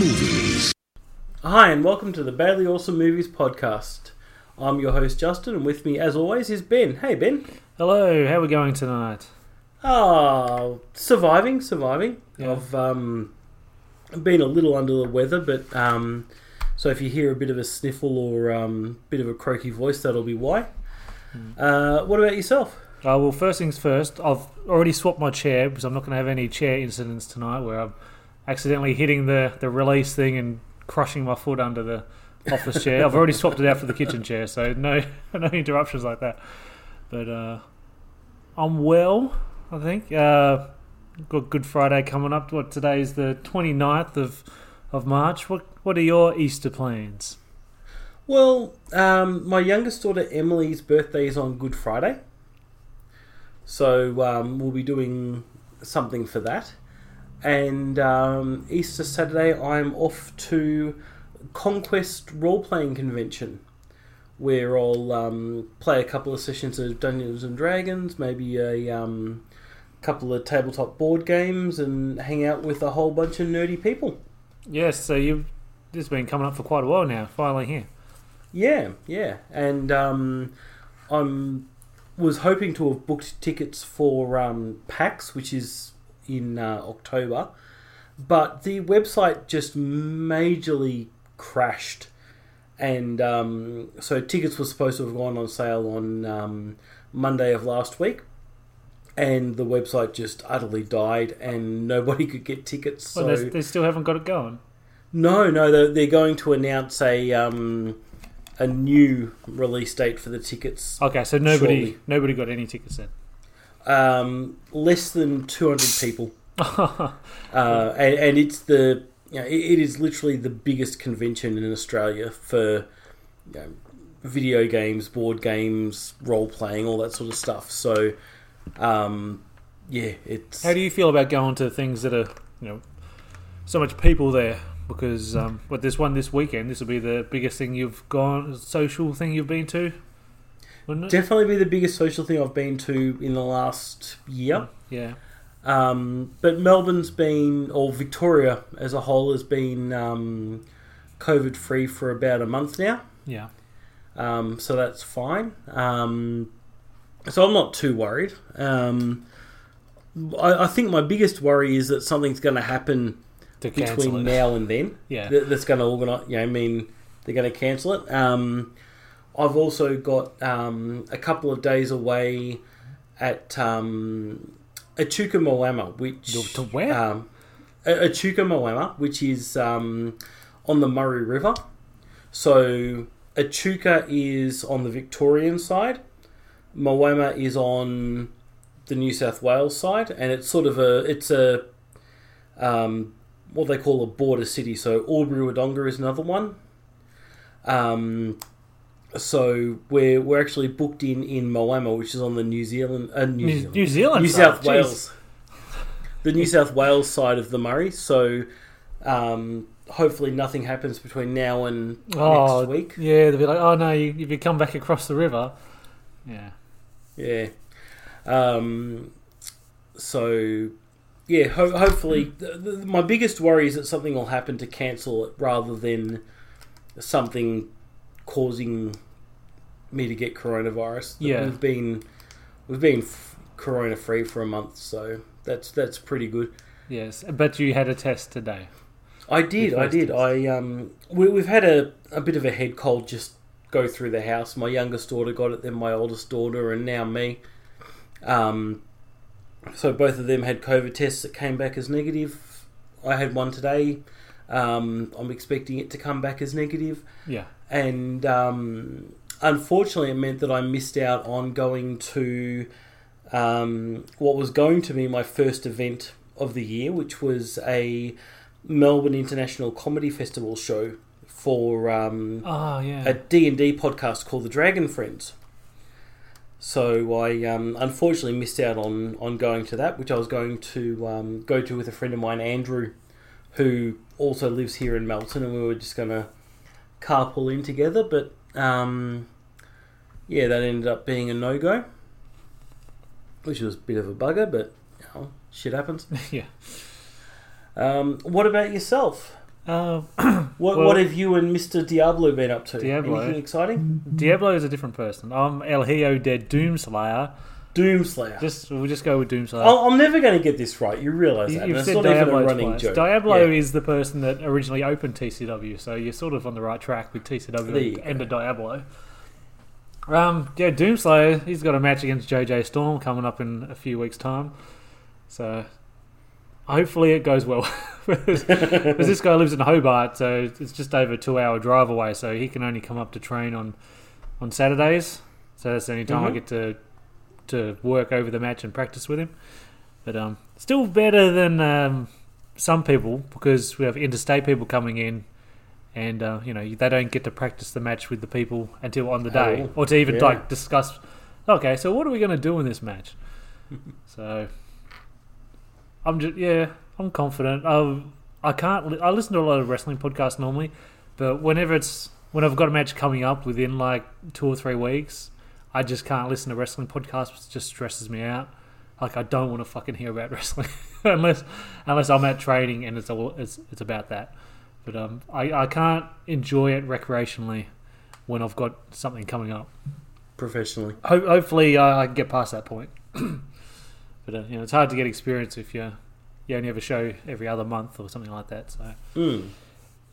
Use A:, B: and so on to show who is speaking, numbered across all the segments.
A: Movies.
B: Hi, and welcome to the Badly Awesome Movies podcast. I'm your host, Justin, and with me, as always, is Ben. Hey, Ben.
C: Hello, how are we going tonight?
B: Ah, surviving, surviving.
C: Yeah.
B: I've um, been a little under the weather, but um, so if you hear a bit of a sniffle or um, bit of a croaky voice, that'll be why. Uh, what about yourself?
C: Uh, well, first things first, I've already swapped my chair because I'm not going to have any chair incidents tonight where I'm accidentally hitting the, the release thing and crushing my foot under the office chair. I've already swapped it out for the kitchen chair, so no no interruptions like that. But uh, I'm well, I think. Uh, got Good Friday coming up. What today is the 29th of of March. What what are your Easter plans?
B: Well, um, my youngest daughter Emily's birthday is on Good Friday, so um, we'll be doing something for that. And um, Easter Saturday, I'm off to Conquest role playing convention, where I'll um, play a couple of sessions of Dungeons and Dragons, maybe a um, couple of tabletop board games, and hang out with a whole bunch of nerdy people.
C: Yes, so you've this has been coming up for quite a while now. Finally here.
B: Yeah, yeah, and um, I'm was hoping to have booked tickets for um, PAX, which is in uh, October, but the website just majorly crashed, and um, so tickets were supposed to have gone on sale on um, Monday of last week. And the website just utterly died, and nobody could get tickets. So
C: Well, they, they still haven't got it going.
B: no, no, they're, they're going to announce a um, a new release date for the tickets.
C: Okay, so nobody
B: Surely.
C: nobody got any tickets then.
B: Um, less than two hundred people, uh, and, and it's the you know, it, it is literally the biggest convention in Australia for you know, video games, board games, role playing, all that sort of stuff. So, um, yeah, it's
C: How do you feel about going to things that are you know so much people there? Because um, what there's one this weekend. This will be the biggest thing you've gone social thing you've been to, wouldn't it?
B: definitely be the biggest social thing I've been to in the last year.
C: yeah.
B: Um, but Melbourne's been, or Victoria as a whole, has been um, COVID free for about a month now.
C: Yeah.
B: Um, so that's fine. Um, so I'm not too worried. Um, I, I think my biggest worry is that something's going to happen between
C: it.
B: now and then
C: Yeah.
B: that, that's going to organise. You know, I mean, they're going to cancel it. Um, I've also got um, a couple of days away at um, Echuca Moama, which
C: To- where?
B: Um, Echuca Moama, which is um, on the Murray River. So Echuca is on the Victorian side. Moama is on the New South Wales side, and it's sort of a it's a um, what they call a border city. So Albury Wodonga is another one. Um, so we're we're actually booked in in Moama, which is on the New Zealand uh, New,
C: New,
B: Zealand.
C: New Zealand,
B: New South
C: jeez.
B: Wales, the New South Wales side of the Murray. So um, hopefully nothing happens between now and
C: Oh,
B: next week.
C: yeah. They'll be like, oh no, you, if you come back across the river, yeah.
B: Yeah. Um, so, yeah, ho- hopefully, th- th- my biggest worry is that something will happen to cancel it rather than something causing me to get coronavirus.
C: Yeah.
B: we've been we've been f- corona free for a month, so that's that's pretty good.
C: Yes, but you had a test today.
B: I did, I did.
C: test.
B: I um, we, we've had a, a bit of a head cold just go through the house. My youngest daughter got it, then my oldest daughter, and now me. Um, so both of them had COVID tests that came back as negative. I had one today. Um, I'm expecting it to come back as negative,
C: Yeah.
B: And um, unfortunately, it meant that I missed out on going to um, what was going to be my first event of the year, which was a Melbourne International Comedy Festival show for um,
C: Oh yeah.
B: a D&D podcast called The Dragon Friends. So I um, unfortunately missed out on, on going to that, which I was going to um, go to with a friend of mine, Andrew, who also lives here in Melton, and we were just going to carpool in together. But um, yeah, that ended up being a no go, which was a bit of a bugger, but you know, shit happens.
C: yeah.
B: Um, what about yourself?
C: Um,
B: What,
C: Well-
B: what have you and Mr. Diablo been up to?
C: Diablo.
B: Anything exciting?
C: Diablo is a different person. I'm El Hijo de Doomslayer.
B: Doomslayer.
C: Just we'll just go with Doomslayer.
B: I'll, I'm never going to get this right. You realise that.
C: You've said
B: not even a
C: Diablo
B: running
C: twice.
B: joke.
C: Diablo
B: Yeah.
C: is the person that originally opened TCW, so you're sort of on the right track with
B: There you
C: TCW and the Diablo. Um, yeah, Doomslayer. He's got a match against JJ Storm coming up in a few weeks' time, so hopefully it goes well. Because this guy lives in Hobart, so it's just over a two-hour drive away. So he can only come up to train on on Saturdays. So that's the only time I
B: Mhm.
C: get to to work over the match and practice with him. But um, still better than um, some people because we have interstate people coming in, and uh, you know they don't get to practice the match with the people until on the day,
B: Oh,
C: or to even
B: yeah.
C: like discuss. Okay, so what are we going to do in this match? so I'm just yeah, I'm confident. I I can't. li- I listen to a lot of wrestling podcasts normally, but whenever it's when I've got a match coming up within like two or three weeks, I just can't listen to wrestling podcasts. It just stresses me out. Like I don't want to fucking hear about wrestling unless unless I'm at training and it's all it's it's about that. But um, I I can't enjoy it recreationally when I've got something coming up.
B: Professionally.
C: Ho- hopefully, uh, I can get past that point. but uh, you know, it's hard to get experience if you you only have a show every other month or something like that. So
B: Mm.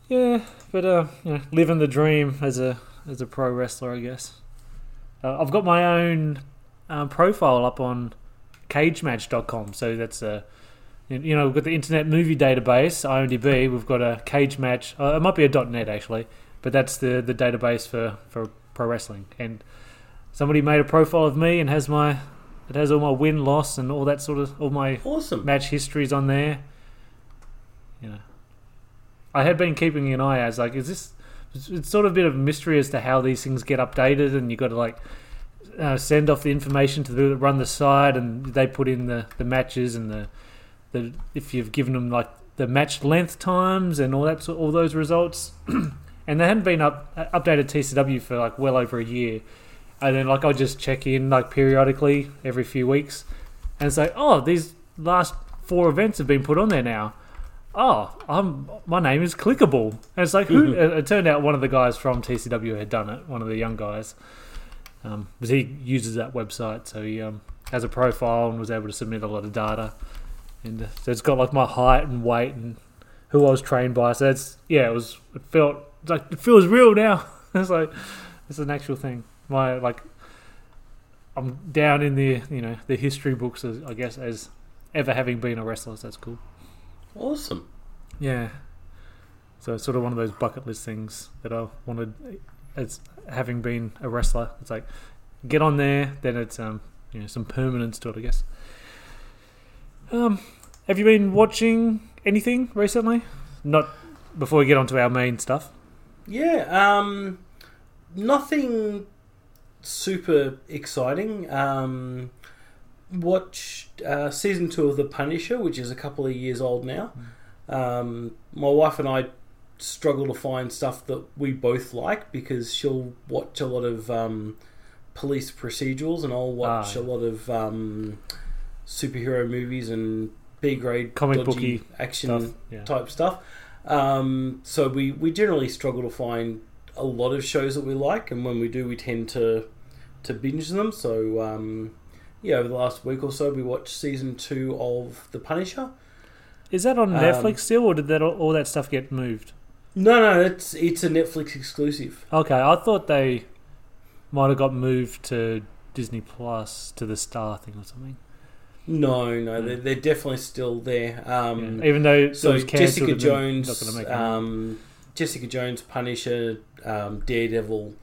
C: yeah, but uh, you know, living the dream as a as a pro wrestler, I guess. Uh, I've got my own um, profile up on CageMatch.com, so that's a you know we've got the Internet Movie Database IMDb. We've got a Cage Match. Uh, it might be a .net actually, but that's the the database for for pro wrestling. And somebody made a profile of me and has my it has all my win loss and all that sort of all my
B: Awesome.
C: match histories on there. You know, I had been keeping an eye as like, is this? It's, sort of a bit of a mystery as to how these things get updated, and you've got to like uh, send off the information to the that run the site, and they put in the, the matches and the the if you've given them like the match length times and all that all those results, and they hadn't been up uh, updated TCW for like well over a year. And then like I'll just check in like periodically every few weeks, and say, oh, these last four events have been put on there now. Oh, I'm my name is clickable, and it's like who? it, it turned out one of the guys from TCW had done it. One of the young guys, um, because he uses that website, so he um, has a profile and was able to submit a lot of data, and uh, so it's got like my height and weight and who I was trained by. So it's yeah, it was it felt like it feels real now. it's like it's an actual thing. My like I'm down in the you know the history books, as, I guess, as ever having been a wrestler. So that's cool.
B: Awesome.
C: Yeah. So it's sort of one of those bucket list things that I wanted as having been a wrestler. It's like get on there, then it's um you know some permanence to it, I guess. Um, have you been watching anything recently? Not before we get on to our main stuff.
B: Yeah, um, nothing super exciting. Um, watched uh, season two of The Punisher, which is a couple of years old now. Um, my wife and I struggle to find stuff that we both like because she'll watch a lot of um, police procedurals and I'll watch
C: Ah,
B: a lot of um, superhero movies and B grade
C: Comic booky
B: action
C: Stuff. Yeah.
B: type stuff. Um, so we, we generally struggle to find a lot of shows that we like, and when we do, we tend to to binge them. So um, yeah, over the last week or so, we watched season two of The Punisher.
C: Is that on
B: Um,
C: Netflix still, or did that all, all that stuff get moved?
B: No, no, it's it's a Netflix exclusive.
C: Okay, I thought they might have got moved to Disney Plus to the Star thing or something.
B: No, no,
C: Hmm.
B: they're, they're definitely still there. Um,
C: Yeah, Even though
B: so Jessica Jones,
C: not gonna make any money.
B: um, Jessica Jones, Punisher, um, Daredevil,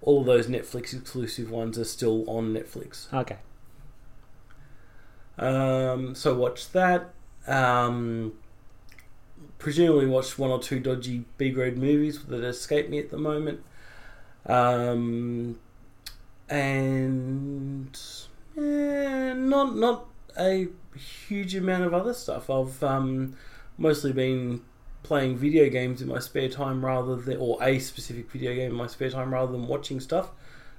B: all of those Netflix exclusive ones are still on Netflix.
C: okay.
B: Um, so watch that. Um, presumably watched one or two dodgy B grade movies that escape me at the moment. Um, and eh, not not a huge amount of other stuff. I've um, mostly been playing video games in my spare time rather than, or a specific video game in my spare time rather than watching stuff.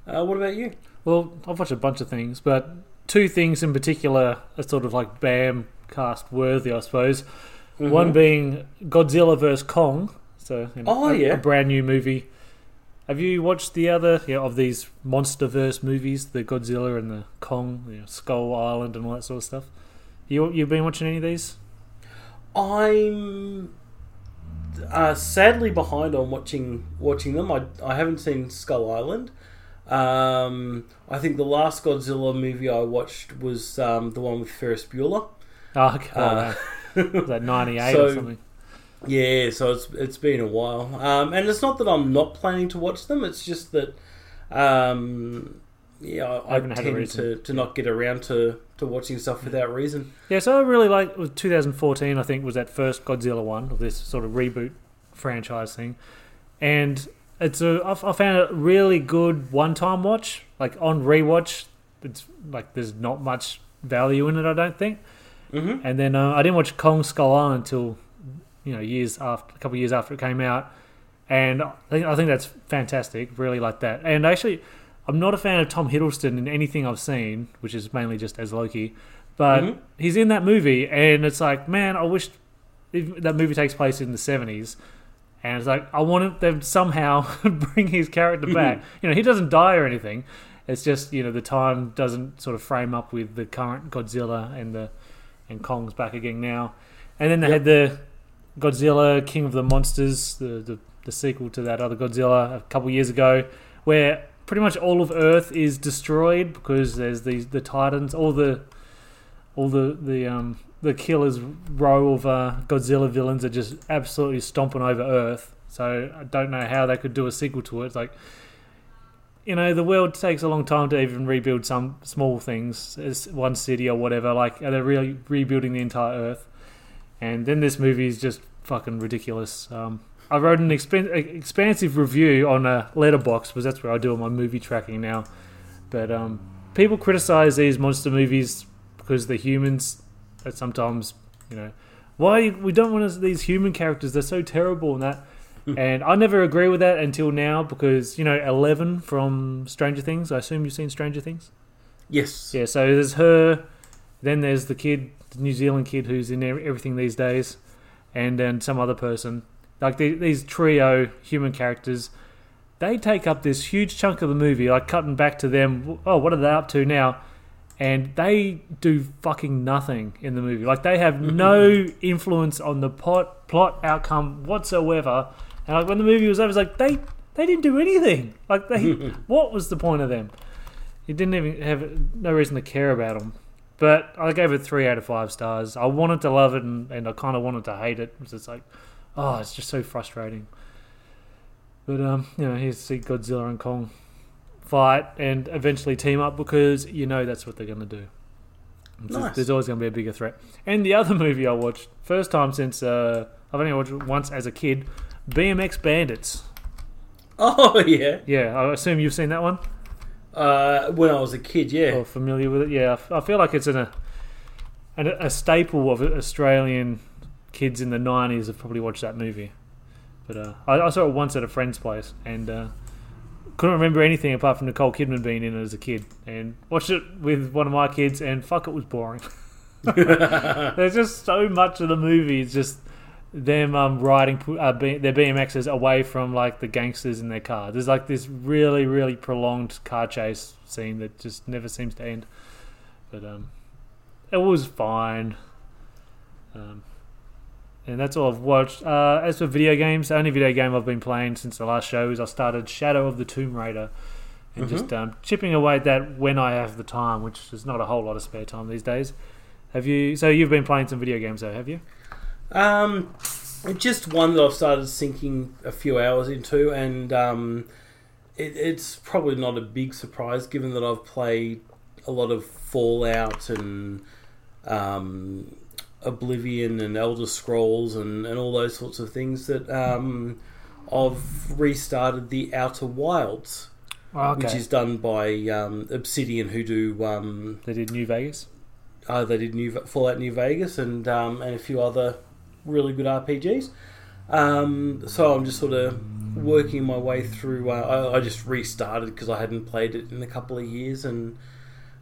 B: Uh, what about you?
C: Well, I've watched a bunch of things, but two things in particular are sort of like BAM cast worthy, I suppose. One being Godzilla vs Kong. So you know,
B: Oh,
C: a,
B: yeah.
C: a brand new movie. Have you watched the other yeah, of these MonsterVerse movies, the Godzilla and the Kong, you know, Skull Island, and all that sort of stuff? You you've been watching any of these?
B: I'm uh, sadly behind on watching watching them. I, I haven't seen Skull Island. Um, I think the last Godzilla movie I watched was um, the one with Ferris Bueller.
C: Oh, okay.
B: Uh,
C: was that ninety eight
B: so-
C: or something?
B: Yeah, so it's it's been a while, um, and it's not that I'm not planning to watch them. It's just that, um, yeah, I, I tend to, to not get around to, to watching stuff without reason.
C: Yeah, so I really like 2014. I think was that first Godzilla one of this sort of reboot franchise thing, and it's a I I found it a really good one time watch. Like on rewatch, it's like there's not much value in it. I don't think.
B: hmm
C: And then uh, I didn't watch Kong Skull Island until you know years after a couple of years after it came out, and I think I think that's fantastic. Really like that. And actually, I'm not a fan of Tom Hiddleston in anything I've seen, which is mainly just as Loki. But
B: Mhm.
C: he's in that movie, and it's like, man, I wish that movie takes place in the 70s. And it's like I want them somehow bring his character back. you know, he doesn't die or anything. It's just you know the time doesn't sort of frame up with the current Godzilla and the and Kong's back again now. And then they
B: Yep.
C: had the Godzilla King of the Monsters, the, the the sequel to that other Godzilla a couple years ago, where pretty much all of Earth is destroyed because there's these the Titans, all the all the the um the killers row of uh, Godzilla villains are just absolutely stomping over Earth. So I don't know how they could do a sequel to it. It's like you know the world takes a long time to even rebuild some small things, as one city or whatever. Like are they really rebuilding the entire Earth? And then this movie is just fucking ridiculous. Um, I wrote an expansive review on a Letterboxd because that's where I do all my movie tracking now. But um, people criticize these monster movies because the humans sometimes you know. Why we don't want us, these human characters they're so terrible and that. Hmm. And I never agree with that until now because you know Eleven from Stranger Things I assume you've seen Stranger Things?
B: Yes.
C: yeah so there's her then there's the kid the New Zealand kid who's in everything these days and then some other person. Like the, these trio human characters they take up this huge chunk of the movie like cutting back to them oh what are they up to now and they do fucking nothing in the movie. Like they have no influence on the plot plot outcome whatsoever. And like when the movie was over, it's like they they didn't do anything. Like they, what was the point of them? You didn't even have no reason to care about them. But I gave it three out of five stars. I wanted to love it, and, and I kind of wanted to hate it. It's just like, oh, it's just so frustrating. But um, you know, here's to see Godzilla and Kong fight and eventually team up because you know that's what they're going to do. It's just- There's always going to be a bigger threat. And the other movie I watched, first time since uh, I've only watched it once as a kid, BMX Bandits.
B: Oh yeah.
C: Yeah, I assume you've seen that one
B: Uh, when I was a kid, yeah.
C: or familiar with it. Yeah, I feel like it's an, a, an, a staple of Australian kids in the '90s have probably watched that movie. But uh, I, I saw it once at a friend's place and uh, couldn't remember anything apart from Nicole Kidman being in it as a kid. And watched it with one of my kids, and fuck, it was boring. There's just so much of the movie. is just them um, riding uh, B- their BMXs away from like the gangsters in their car. There's like this really, really prolonged car chase scene that just never seems to end. But um, it was fine. Um, and that's all I've watched. Uh, as for video games, the only video game I've been playing since the last show is I started Shadow of the Tomb Raider, and
B: Mhm.
C: just um, chipping away at that when I have the time, which is not a whole lot of spare time these days. Have you? So you've been playing some video games, though, have you?
B: Um, just one that I've started sinking a few hours into, and um, it, it's probably not a big surprise given that I've played a lot of Fallout and um, Oblivion and Elder Scrolls and, and all those sorts of things. That um, I've restarted the Outer Worlds,
C: Oh,
B: which is done by um, Obsidian, who do um,
C: they did New Vegas.
B: uh, they did New Fallout New Vegas and um, and a few other really good RPGs. Um, so I'm just sort of working my way through. Uh, I, I just restarted because I hadn't played it in a couple of years and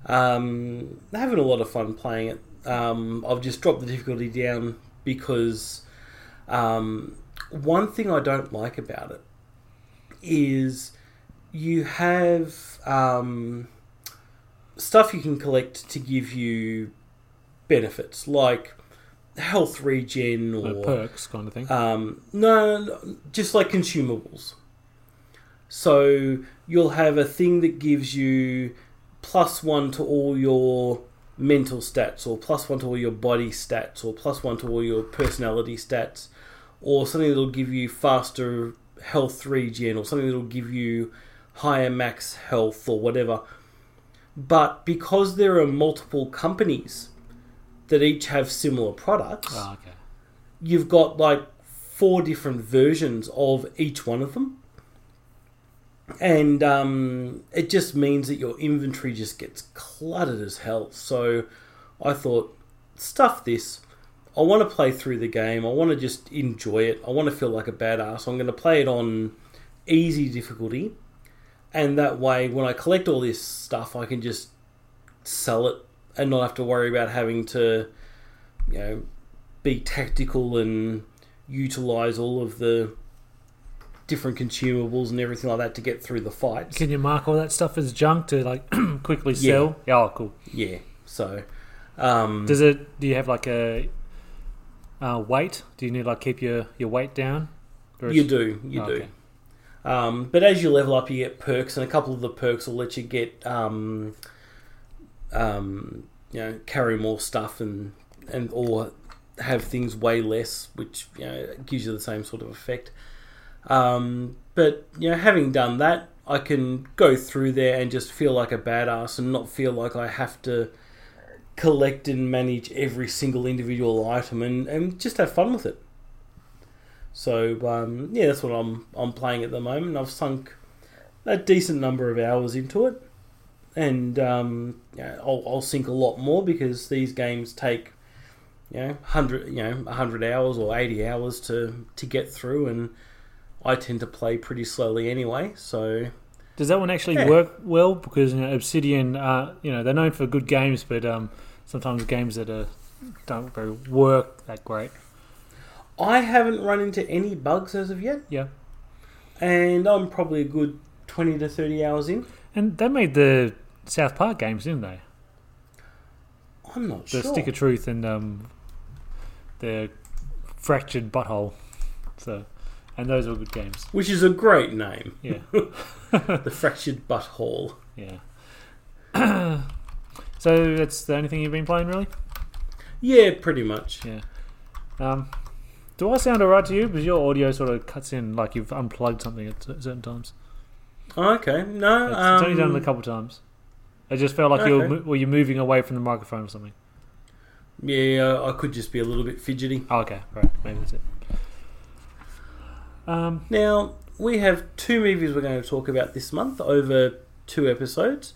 B: um, having a lot of fun playing it. Um, I've just dropped the difficulty down because um, one thing I don't like about it is you have um, stuff you can collect to give you benefits like health regen or
C: Like perks kind of thing.
B: um, no, no, just like consumables. So you'll have a thing that gives you plus one to all your mental stats, or plus one to all your body stats, or plus one to all your personality stats, or something that'll give you faster health regen, or something that'll give you higher max health, or whatever. But because there are multiple companies that each have similar products,
C: oh, okay.
B: you've got like four different versions of each one of them. And um, it just means that your inventory just gets cluttered as hell. So I thought, stuff this. I want to play through the game. I want to just enjoy it. I want to feel like a badass. I'm going to play it on easy difficulty. And that way, when I collect all this stuff, I can just sell it and not have to worry about having to, you know, be tactical and utilize all of the different consumables and everything like that to get through the fights.
C: Can you mark all that stuff as junk to like quickly sell? Yeah. Oh, cool.
B: Yeah. So, um,
C: Does it? Do you have like a uh, weight? Do you need like keep your your weight down?
B: You do, you
C: Oh,
B: do.
C: okay.
B: Um, but as you level up, you get perks, and a couple of the perks will let you get, um, um, you know, carry more stuff and and or have things weigh less, which you know gives you the same sort of effect. Um, but you know, having done that, I can go through there and just feel like a badass and not feel like I have to collect and manage every single individual item and, and just have fun with it. So um, yeah, that's what I'm I'm playing at the moment. I've sunk a decent number of hours into it, and um, I'll, I'll sink a lot more because these games take you know hundred you know hundred hours or eighty hours to to get through, and I tend to play pretty slowly anyway. So
C: Does that one actually
B: Yeah.
C: work well? Because you know, Obsidian, uh, you know, they're known for good games, but um, sometimes games that are, don't very work that great.
B: I haven't run into any bugs as of yet,
C: Yeah,
B: and I'm probably a good twenty to thirty hours in.
C: and they made the South Park games, didn't they?
B: I'm not
C: The
B: sure.
C: Stick of Truth and um, the Fractured Butthole. So, and those were good games.
B: which is a great name,
C: Yeah,
B: the fractured butthole.
C: yeah. so that's the only thing you've been playing, really?
B: Yeah, pretty much.
C: Yeah. Um, do I sound alright to you? Because your audio sort of cuts in like you've unplugged something at certain times.
B: Okay, no,
C: It's,
B: um,
C: it's only done it a couple times. It just felt like you were,
B: Okay.
C: were you moving away from the microphone or something.
B: Yeah, I could just be a little bit fidgety.
C: Oh, okay, right, maybe that's it. Um,
B: Now, we have two movies we're going to talk about this month over two episodes.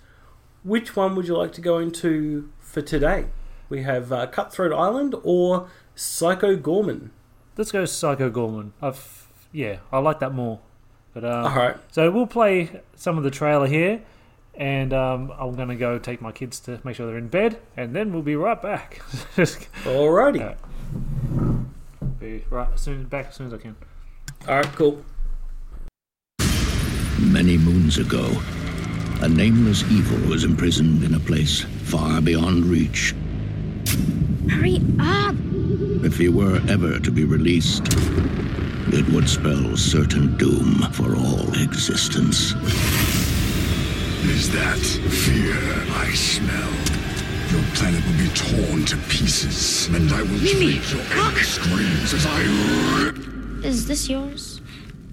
B: Which one would you like to go into for today? We have uh, Cutthroat Island or Psycho Goreman.
C: let's go Psycho Goreman. I've yeah, I like that more. But uh,
B: All right,
C: so we'll play some of the trailer here, and um, I'm gonna go take my kids to make sure they're in bed, and then we'll be right back.
B: Alrighty.
C: Alright. be right as soon back as soon as I can.
B: All right, cool.
A: Many moons ago, a nameless evil was imprisoned in a place far beyond reach.
D: Hurry up!
A: If he were ever to be released, it would spell certain doom for all existence.
E: Is that fear I smell? Your planet will be torn to pieces, and I will
D: Mimi,
E: treat your
D: look!
E: screams as I rip.
D: Is this yours?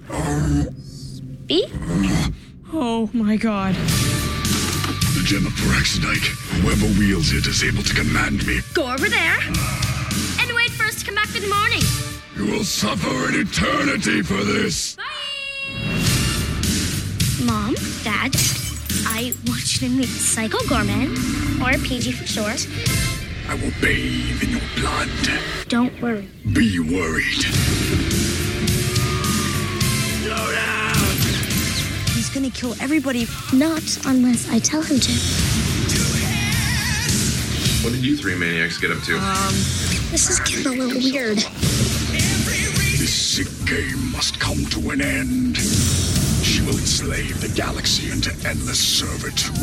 D: Uh, Speak? Oh my god.
E: The gem of Paraxidike. Whoever wields it is able to command me.
D: Go over there and wait for us to come back in the morning.
E: You will suffer an eternity for this. Bye!
D: Mom, Dad, I want you to meet Psycho Goreman, or PG for short.
E: I will bathe in your blood.
D: Don't worry.
E: Be worried.
F: He's gonna kill everybody.
D: Not unless I tell him to.
G: What did you three maniacs get up to?
F: Um,
D: This is getting a little weird.
E: This sick game must come to an end. She will enslave the galaxy into endless servitude.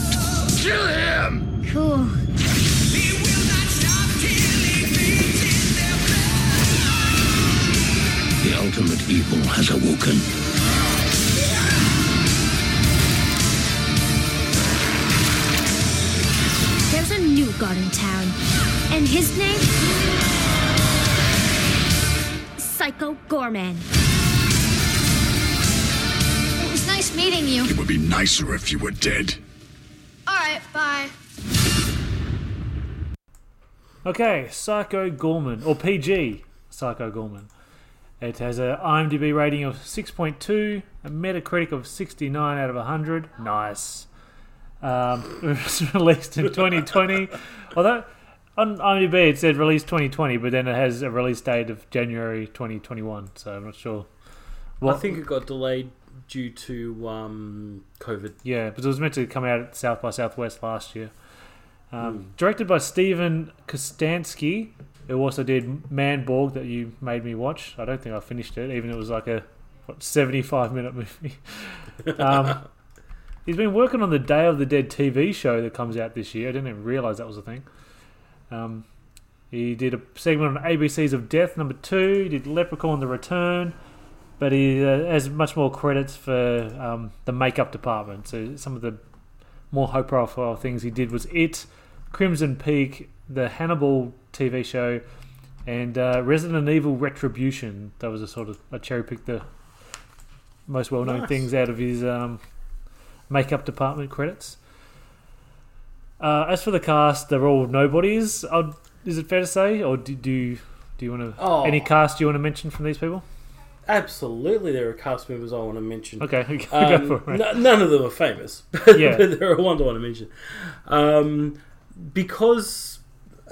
E: Kill him!
D: Cool.
A: The ultimate evil has awoken.
D: New god in town. And his name? Psycho Goreman.
G: It was nice meeting you.
E: It would be nicer if you were dead.
G: Alright, bye.
C: Okay, Psycho Goreman, or PG Psycho Goreman. It has a IMDb rating of 6.2, a Metacritic of 69 out of 100. Nice. Um, it was released in 2020. Although on IMDb it said released 2020, but then it has a release date of January 2021. So I'm not sure.
B: I think it got delayed due to um, COVID.
C: Yeah, but it was meant to come out at South by Southwest last year. Um, Directed by Steven Kostanski, who also did Manborg that you made me watch. I don't think I finished it, even though it was like a what, 75 minute movie. um, he's been working on the Day of the Dead TV show that comes out this year. I didn't even realize that was a thing. Um, he did a segment on ABCs of Death, number two. He did Leprechaun The Return, but he uh, has much more credits for um, the makeup department. So some of the more high profile things he did was It, Crimson Peak, the Hannibal TV show, and uh, Resident Evil Retribution. That was a sort of I cherry picked the most well known
B: Nice.
C: things out of his um, makeup department credits. Uh, as for the cast, they're all nobodies. I'd, is it fair to say, or do, do you do you want to
B: Oh.
C: any cast you want to mention from these people?
B: Absolutely, there are cast members I want to mention.
C: Okay, go
B: Um,
C: for it.
B: n- none of them are famous, but,
C: Yeah.
B: but there are ones I want to mention. Um, because,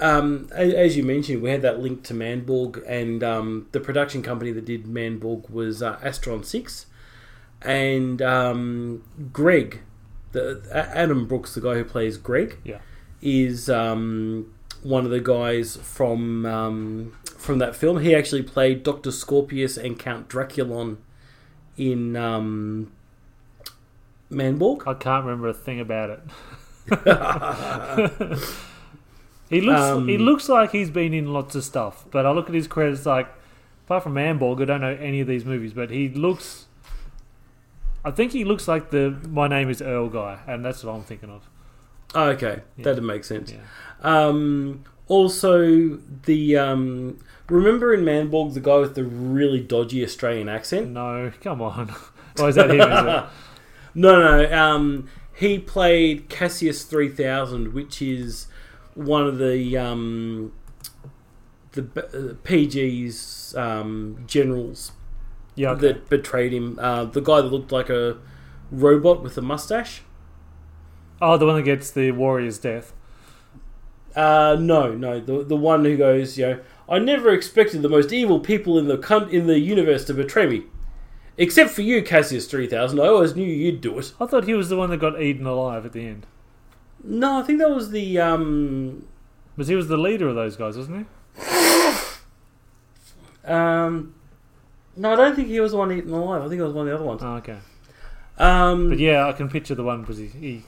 B: um, a- as you mentioned, we had that link to Manborg, and um, the production company that did Manborg was uh, Astron 6. And um, Greg, the, Adam Brooks, the guy who plays Greg,
C: Yeah.
B: is um, one of the guys from um, from that film. He actually played Doctor Scorpius and Count Draculon in um, Manborg.
C: I can't remember a thing about it. he looks
B: Um,
C: he looks like he's been in lots of stuff, but I look at his credits like apart from Manborg, I don't know any of these movies, but he looks I think he looks like the My Name is Earl guy, and that's what I'm thinking of.
B: Oh, okay,
C: Yeah.
B: that'd make sense.
C: Yeah.
B: Um, also, the um, remember in Manborg the guy with the really dodgy Australian accent?
C: No, come on. Why is that him? Is?
B: No, no. Um, he played Cassius three thousand, which is one of the um, the uh, PG's um, generals
C: Yeah, okay.
B: that betrayed him. Uh, the guy that looked like a robot with a mustache.
C: Oh, the one that gets the warrior's death.
B: Uh, no, no, the the one who goes, you know, I never expected the most evil people in the com- in the universe to betray me, except for you, Cassius three thousand. I always knew you'd do it.
C: I thought he was the one that got eaten alive at the end.
B: No, I think that was the um
C: Because he was the leader of those guys, wasn't he?
B: um. No, I don't think he was the one eaten alive. I think it was one of the other ones.
C: Oh, okay.
B: Um,
C: But yeah, I can picture the one because he, he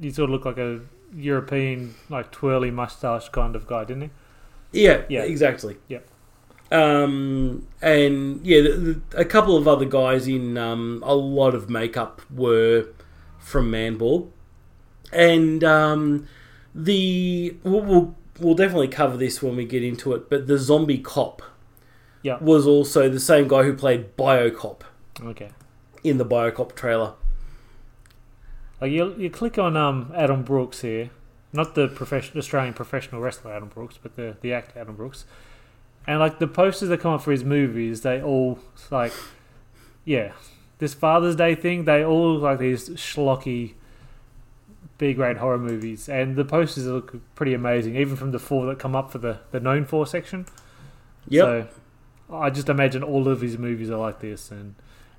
C: he sort of looked like a European, like twirly mustache kind of guy, didn't he?
B: Yeah,
C: Yeah.
B: exactly.
C: Yep.
B: Um, and yeah, the, the, a couple of other guys in um, a lot of makeup were from Manborg, and um, the we'll, we'll we'll definitely cover this when we get into it. But the zombie cop
C: Yeah.
B: was also the same guy who played Biocop
C: Okay.
B: in the Biocop trailer.
C: Like you, you click on um Adam Brooks here, not the professional Australian professional wrestler Adam Brooks, but the the actor Adam Brooks, and like the posters that come up for his movies, they all like, yeah, this Father's Day thing, they all look like these schlocky, B grade horror movies, and the posters look pretty amazing, even from the four that come up for the the known for section.
B: Yep.
C: So I just imagine all of his movies are like this, and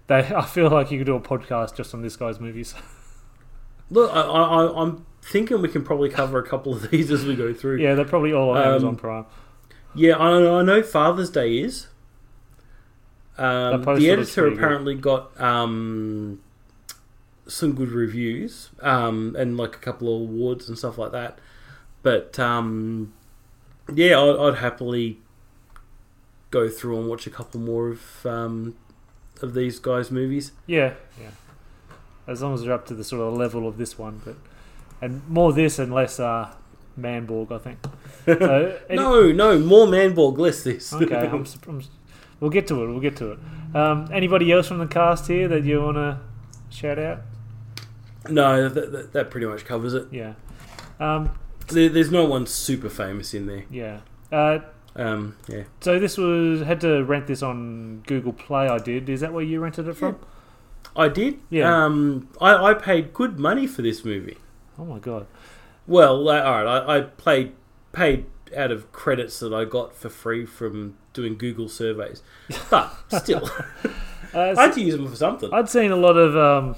C: they. I feel like you could do a podcast just on this guy's movies.
B: Look, I, I, I'm thinking we can probably cover a couple of these as we go through.
C: yeah, they're probably all on
B: Um,
C: Amazon Prime.
B: Yeah, I, I know Father's Day is. Um, the editor
C: pretty good.
B: apparently got um, some good reviews um, and like a couple of awards and stuff like that. But um, yeah, I'd, I'd happily go through and watch a couple more of um, of these guys' movies.
C: Yeah, yeah. As long as they're up to the sort of level of this one, but and more this and less uh, Manborg, I think. So,
B: No, no, more Manborg, less this.
C: Okay, I'm, I'm we'll get to it. We'll get to it. Um, anybody else from the cast here that you want to shout out?
B: no, that, that, that pretty much covers it.
C: Yeah, um,
B: There, there's no one super famous in there.
C: yeah. Uh,
B: Um, yeah.
C: so this was had to rent this on Google Play. I did. Is that where you rented it from?
B: I did.
C: Yeah.
B: Um, I, I paid good money for this movie.
C: Oh my god.
B: Well, uh, all right. I, I played paid out of credits that I got for free from doing Google surveys, but still,
C: Uh,
B: I had to use them for something.
C: I'd seen a lot of um,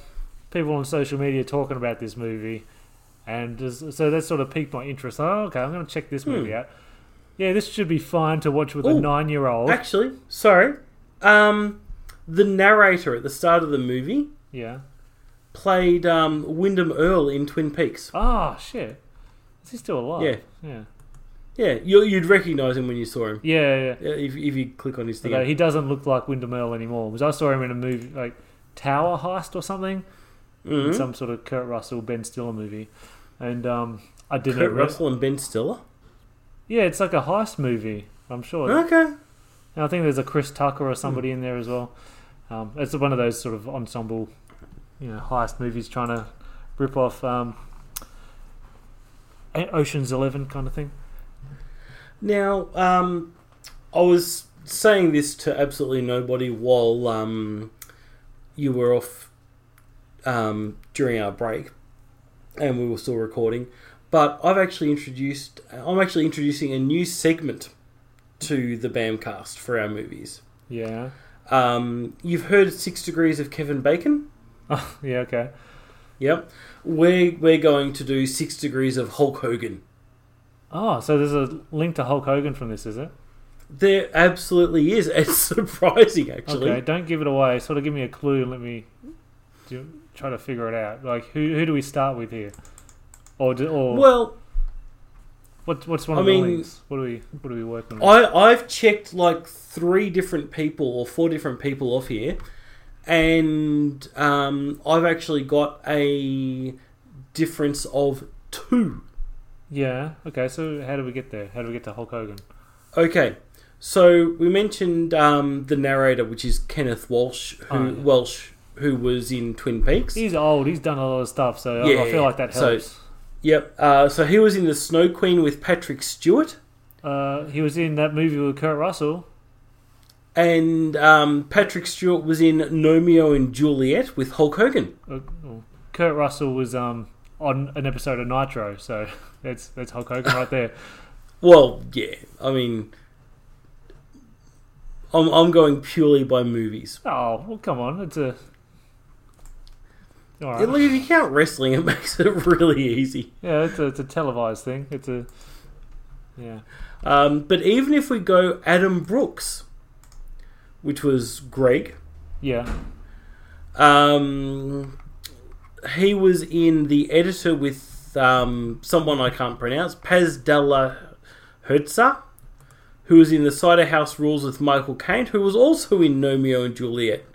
C: people on social media talking about this movie, and just, so that sort of piqued my interest. Oh, okay, I'm going to check this movie out. Yeah, this should be fine to watch with a
B: Hmm.
C: Nine-year-old.
B: Actually, sorry. Um, the narrator at the start of the movie
C: yeah.
B: played um, Windom Earle in Twin Peaks.
C: Ah, shit. Is he still alive?
B: Yeah.
C: Yeah.
B: Yeah, you, you'd recognise him when you saw him.
C: Yeah, yeah.
B: If, if you click on his thing.
C: Although he doesn't look like Windom Earle anymore. Because I saw him in a movie like Tower Heist or something,
B: Mhm.
C: some sort of Kurt Russell, Ben Stiller movie, and um, I didn't.
B: Kurt
C: re-
B: Russell and Ben Stiller.
C: Yeah, it's like a heist movie. I'm sure.
B: Okay.
C: And I think there's a Chris Tucker or somebody in there as well. Um, it's one of those sort of ensemble, you know, heist movies trying to rip off um, Ocean's Eleven kind of thing.
B: Now, um, I was saying this to absolutely nobody while um, you were off um, during our break, and we were still recording. But I've actually introduced. I'm actually introducing a new segment to the Bamcast for our movies.
C: Yeah.
B: Um, you've heard Six Degrees of Kevin Bacon.
C: Oh, yeah. Okay.
B: Yep. We're we're going to do Six Degrees of Hulk Hogan.
C: Oh, so there's a link to Hulk Hogan from this, is it?
B: There absolutely is. It's surprising, actually.
C: Okay, don't give it away. Sort of give me a clue and let me do, try to figure it out. Like, who who do we start with here? Or do, or
B: Well,
C: what, what's one
B: I
C: of the
B: mean,
C: links? What are we what are we working on?
B: I I've checked like three different people or four different people off here, and um, I've actually got a difference of two.
C: Yeah. Okay. So how do we get there? How do we get to Hulk Hogan?
B: Okay, so we mentioned um, the narrator, which is Kenneth Walsh, who
C: Oh, yeah.
B: Welsh, who was in Twin Peaks.
C: He's old. He's done a lot of stuff, so I- I,
B: Yeah,
C: feel like that
B: so-
C: helps.
B: Yep. Uh, so he was in the Snow Queen with Patrick Stewart,
C: Uh, he was in that movie with Kurt Russell.
B: and um, Patrick Stewart was in Romeo and Juliet with Hulk Hogan.
C: Uh, oh, Kurt Russell was um, on an episode of Nitro, so that's that's Hulk Hogan right there.
B: Well, yeah. I mean, I'm I'm going purely by movies.
C: Oh well, come on, it's a. All right.
B: If you count wrestling, it makes it really easy.
C: Yeah, it's a, it's a televised thing. It's a. Yeah.
B: Um, but even if we go Adam Brooks, which was Greg,
C: Yeah.
B: um, he was in the editor with um, someone I can't pronounce, Paz Della Herza, who was in the Cider House Rules with Michael Caine, who was also in Romeo and Juliet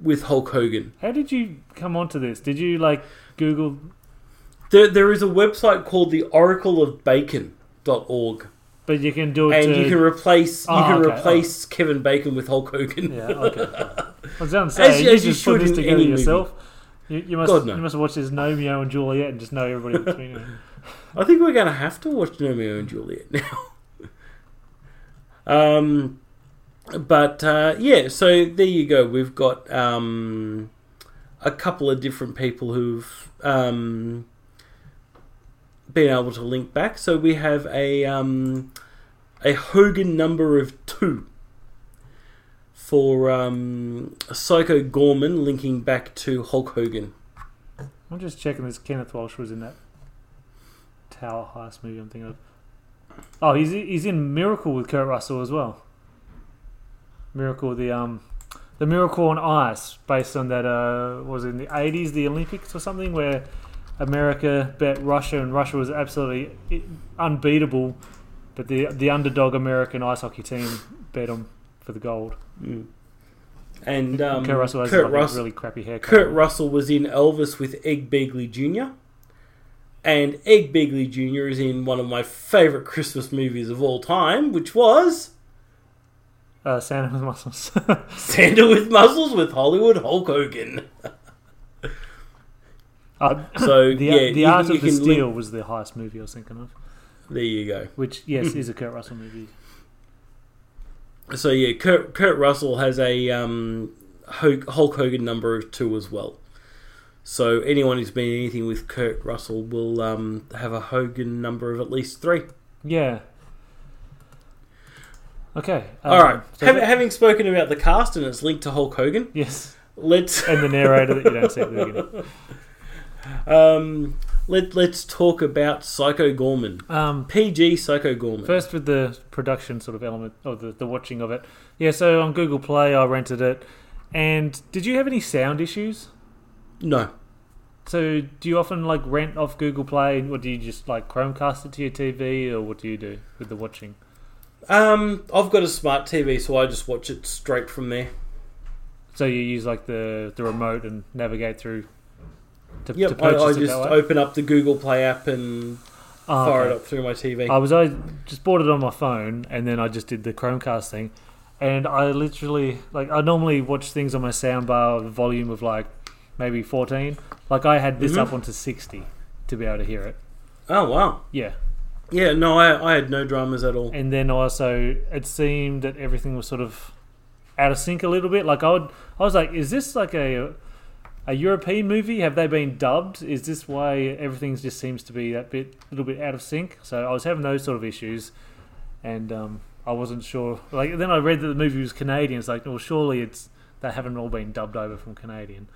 B: with Hulk Hogan.
C: How did you come onto this? Did you like Google?
B: There, there is a website called the Oracle of Bacon.org.
C: But you can do it.
B: and
C: to,
B: you can replace you
C: Oh,
B: can
C: okay.
B: replace Kevin Bacon with Hulk Hogan.
C: Yeah. Okay. I was going to say
B: As-
C: you,
B: as you should
C: this together yourself. You, you must.
B: God, no.
C: You must watch this Romeo and Juliet and just know everybody between them.
B: I think we're going to have to watch Romeo and Juliet now. um, but uh, yeah, so there you go. We've got um, a couple of different people who've um, been able to link back. So we have a um, a Hogan number of two for um, Psycho Goreman linking back to Hulk Hogan.
C: I'm just checking this. Kenneth Walsh was in that Tower Heist movie. I'm thinking of. Oh, he's he's in Miracle with Kurt Russell as well. Miracle, the um, the Miracle on Ice, based on that uh, was in the eighties, the Olympics or something, where America bet Russia and Russia was absolutely unbeatable, but the the underdog American ice hockey team bet them for the gold.
B: And um,
C: Kurt Russell has
B: Kurt
C: like really crappy haircut.
B: Kurt Russell was in Elvis with Ed Begley Jr. And Ed Begley Jr. is in one of my favourite Christmas movies of all time, which was
C: uh, Santa with muscles.
B: Santa with Muscles with Hollywood Hulk Hogan.
C: uh,
B: So
C: the
B: yeah,
C: the Art of the Steel
B: link-
C: was the highest movie I was thinking of,
B: there you go.
C: which yes is a Kurt Russell movie.
B: So yeah, Kurt, Kurt Russell has a um, Hulk Hulk Hogan number of two as well. So anyone who's been anything with Kurt Russell will um, have a Hogan number of at least three.
C: Yeah. Okay.
B: All right.
C: um, so
B: Having,
C: that-
B: having spoken about the cast and its link to Hulk Hogan,
C: yes,
B: let's
C: and the narrator that you don't see at the beginning.
B: um, let let's talk about Psycho Goreman.
C: Um,
B: PG Psycho Goreman.
C: First, with the production sort of element, or the, the watching of it. Yeah, so on Google Play, I rented it. And did you have any sound issues?
B: no.
C: So, do you often like rent off Google Play, or do you just like Chromecast it to your TV, or what do you do with the watching?
B: Um, I've got a smart TV, so I just watch it straight from there.
C: So you use like the the remote and navigate through to, to
B: Yep, I,
C: purchase
B: I
C: it
B: just open up the Google Play app and
C: Oh,
B: fire
C: okay.
B: it up through my TV.
C: I was I just bought it on my phone and then I just did the Chromecast thing, and I literally like I normally watch things on my soundbar with a volume of like maybe fourteen. Like I had this
B: Mhm.
C: up onto sixty to be able to hear it.
B: oh wow.
C: Yeah,
B: Yeah, no, I, I had no dramas at all.
C: and then also it seemed that everything was sort of out of sync a little bit. Like I would, I was like, is this like a a European movie? Have they been dubbed? Is this why everything just seems to be that bit, a little bit out of sync? So I was having those sort of issues, and um, I wasn't sure. Like then I read that the movie was Canadian. It's like, well, surely it's they haven't all been dubbed over from Canadian.